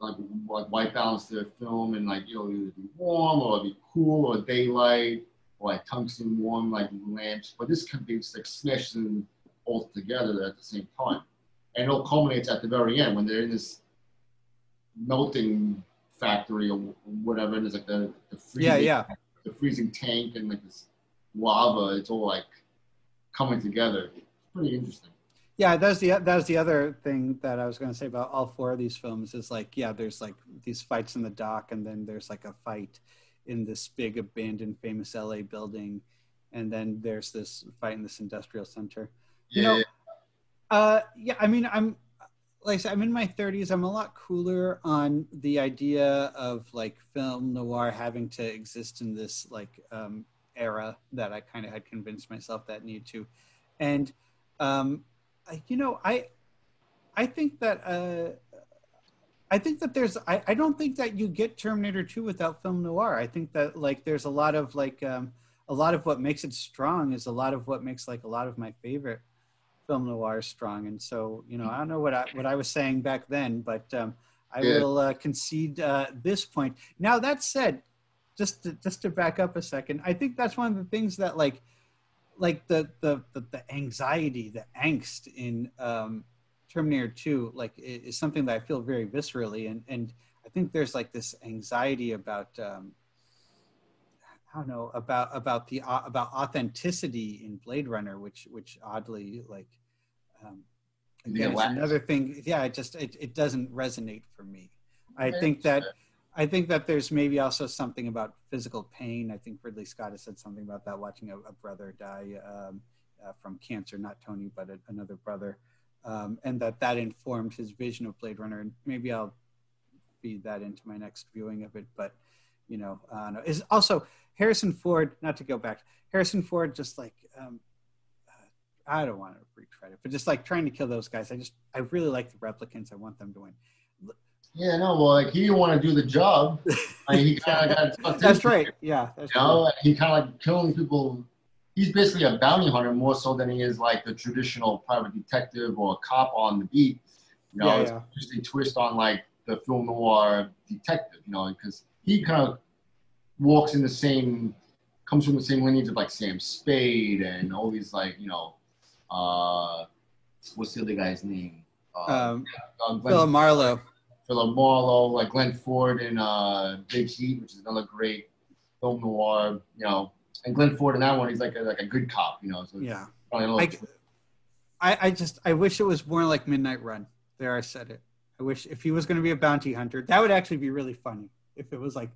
like like white balance their film and like you know either be warm or be cool or daylight or like tungsten warm like lamps, but this can be like smashed them all together at the same time, and it all culminates at the very end when they're in this melting factory or whatever, and like the, the freezing, Yeah, yeah. the freezing tank and like this lava. It's all like coming together. It's pretty interesting. Yeah, that's the that's the other thing that I was going to say about all four of these films is like, yeah, there's like these fights in the dock, and then there's like a fight in this big abandoned famous LA building, and then there's this fight in this industrial center. You know, uh, yeah, I mean, I'm like I said, I'm in my 30s. I'm a lot cooler on the idea of like film noir having to exist in this like um, era that I kind of had convinced myself that needed to, and um, I, you know, I I think that uh, I think that there's I, I don't think that you get Terminator 2 without film noir. I think that like there's a lot of like um, a lot of what makes it strong is a lot of what makes like a lot of my favorite film noir strong. And so you know I don't know what I what I was saying back then, but um, I Yeah. will uh, concede uh, this point. Now that said, just to, just to back up a second, I think that's one of the things that like like the the the, the anxiety, the angst in um, Terminator 2, like is something that I feel very viscerally, and and I think there's like this anxiety about um, I don't know about about the uh, about authenticity in Blade Runner, which which oddly like um, Yeah, again, it's another thing. Yeah, it just it, it doesn't resonate for me. I Okay. think that I think that there's maybe also something about physical pain. I think Ridley Scott has said something about that, watching a, a brother die um, uh, from cancer, not Tony, but a, another brother, um, and that that informed his vision of Blade Runner. And maybe I'll feed that into my next viewing of it. But you know, uh, no. is also Harrison Ford. Not to go back, Harrison Ford, just like um, uh, I don't want to retread it, but just like trying to kill those guys. I just I really like the replicants. I want them to win. Yeah, no, well, like he didn't want to do the job. [LAUGHS] Like, he kind of got That's right. Yeah, that's You know, he kind of like killing people. He's basically a bounty hunter more so than he is like the traditional private detective or cop on the beat. You know, Yeah, it's yeah. just a twist on like the film noir detective. You know, because he kind of walks in the same, comes from the same lineage of like Sam Spade and all these like you know, uh, what's the other guy's name? Uh, Um, uh, Philip Marlowe. Philip Marlowe, like Glenn Ford in uh, Big Heat, which is another great film noir, you know. And Glenn Ford in that one, he's like a, like a good cop, you know. So Yeah. I, I, I just I wish it was more like Midnight Run. There, I said it. I wish if he was going to be a bounty hunter, that would actually be really funny. If it was like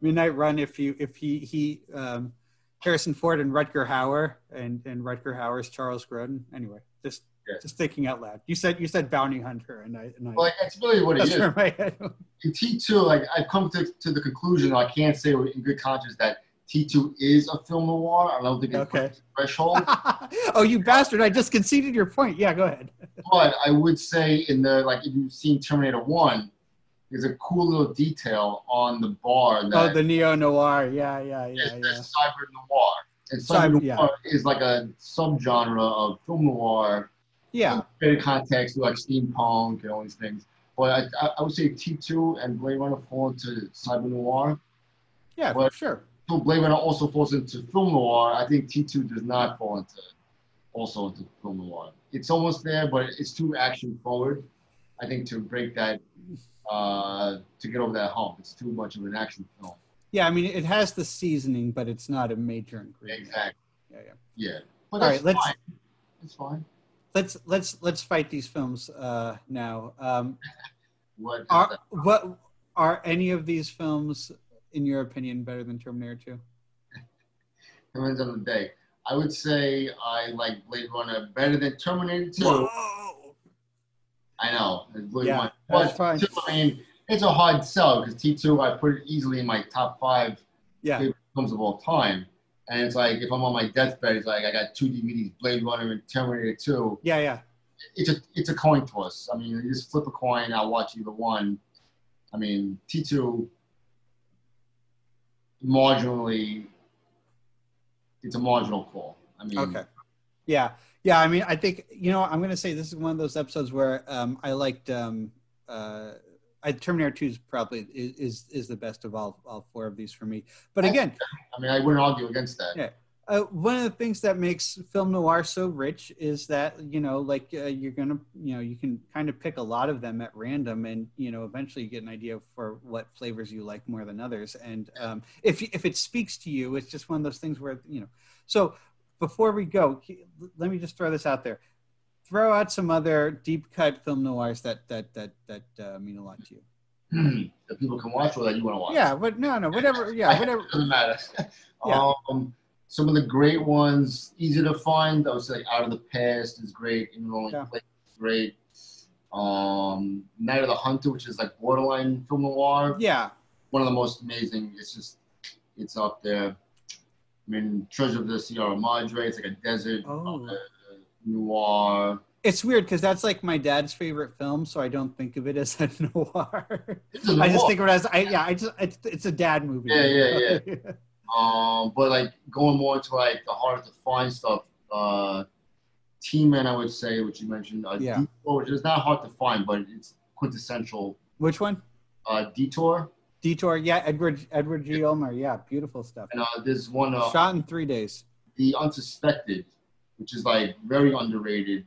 Midnight Run, if you if he he um, Harrison Ford and Rutger Hauer and and Rutger Hauer's Charles Grodin. Anyway, just Yeah. just thinking out loud. You said you said bounty hunter, and I and I like that's really what it is. where my head. In T two, like I've come to, to the conclusion, I can't say in good conscience that T two is a film noir. I don't think it's Okay. threshold. [LAUGHS] oh, you bastard! I just conceded your point. Yeah, go ahead. but I would say in the like if you've seen Terminator one, there's a cool little detail on the bar oh, that Oh, the neo noir. Yeah, yeah, yeah, the yeah. cyber noir. And Cyber- cyber yeah. noir is like a subgenre of film noir Yeah, created context like steampunk and all these things. But I, I, would say T2 and Blade Runner fall into cyber noir. yeah, What? sure. So Blade Runner also falls into film noir. I think T2 does not fall into also into film noir. It's almost there, but it's too action forward. I think to break that, uh, to get over that hump, it's too much of an action film. Yeah, I mean, it has the seasoning, but it's not a major ingredient. Exactly. Yeah, yeah. Yeah. But All right, let's- fine. It's fine. Let's let's let's fight these films uh, now. Um, [LAUGHS] What are that? what are any of these films, in your opinion, better than Terminator Two? [LAUGHS] Depends on the day. I would say I like Blade Runner better than Terminator 2. Whoa! I know. It's Yeah, But fine. T2, I mean, it's a hard sell because T2, I put it easily in my top five Yeah, favorite films of all time. And it's like, if I'm on my deathbed, it's like I got two DVDs, Blade Runner and Terminator 2. yeah, yeah. It's a, it's a coin toss. I mean, you just flip a coin, I'll watch either one. I mean, T2, marginally, it's a marginal call. I mean, Okay. Yeah, Yeah, I mean, I think you know, I'm going to say this is one of those episodes where um, I liked. Um, uh, I, Terminator Two is probably is, is is the best of all all four of these for me. But again, I mean, I wouldn't argue against that. Yeah. Uh, one of the things that makes film noir so rich is that you know like uh, you're gonna you know you can kind of pick a lot of them at random and you know eventually you get an idea for what flavors you like more than others and um, if if it speaks to you it's just one of those things where you know so before we go let me just throw this out there throw out some other deep cut film noirs that that that that uh, mean a lot to you that people can watch or that you want to watch yeah but no no whatever [LAUGHS] yeah whatever doesn't matter [LAUGHS] yeah. um some of the great ones, easy to find. I would say like Out of the Past is great. In Rolling yeah. Place is great. Um, Night of the Hunter, which is like borderline film noir. Yeah. One of the most amazing. It's just, it's up there. I mean, Treasure of the Sierra Madre. It's like a desert oh. uh, noir. It's weird because that's like my dad's favorite film, so I don't think of it as [LAUGHS] a noir. A noir. I just think of it as I yeah, I just it's, it's a dad movie. Yeah, yeah, yeah. [LAUGHS] Um, but like going more into like the harder to find stuff, uh, T-Men, I would say, which you mentioned, uh, yeah. Detour, which is not hard to find, but it's quintessential. Which one? Uh, Detour. Detour, yeah, Edward Edward G. Ulmer, yeah, beautiful stuff. And uh, there's one uh, shot in three days. The Unsuspected, which is like very underrated.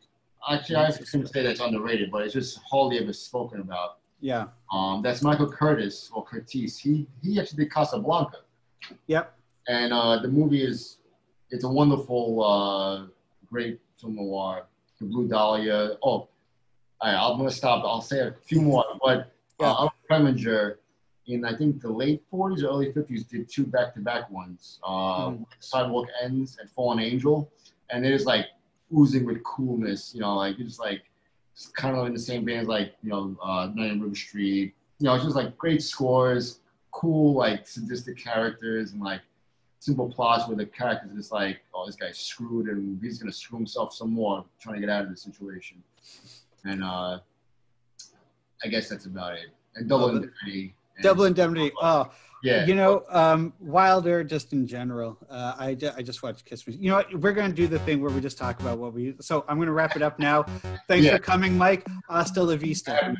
Actually, I couldn't say that's underrated, but it's just hardly ever spoken about. Yeah. Um, that's Michael Curtiz or Curtis. He he actually did Casablanca. Yep. And uh, the movie is it's a wonderful, uh, great film noir. The Blue Dahlia. Oh, right, I'm gonna stop. I'll say a few more. But uh, Preminger in I think the late 40s or early 50s did two back-to-back ones. Uh, mm. Sidewalk Ends and Fallen Angel, and it is like oozing with coolness. You know, like it's like it's kind of in the same vein as like you know uh, 99 River Street. You know, it's just like great scores, cool like sadistic characters and like simple plots where the characters just like, oh, this guy's screwed and he's gonna screw himself some more trying to get out of the situation. And uh, I guess that's about it. And double indemnity. Double indemnity. Oh, yeah. You know, um, Wilder, just in general. Uh, I, I just watched Kiss Me. You know what? We're going to do the thing where we just talk about what we. So I'm going to wrap it up now. Thanks yeah. for coming, Mike. Hasta la vista.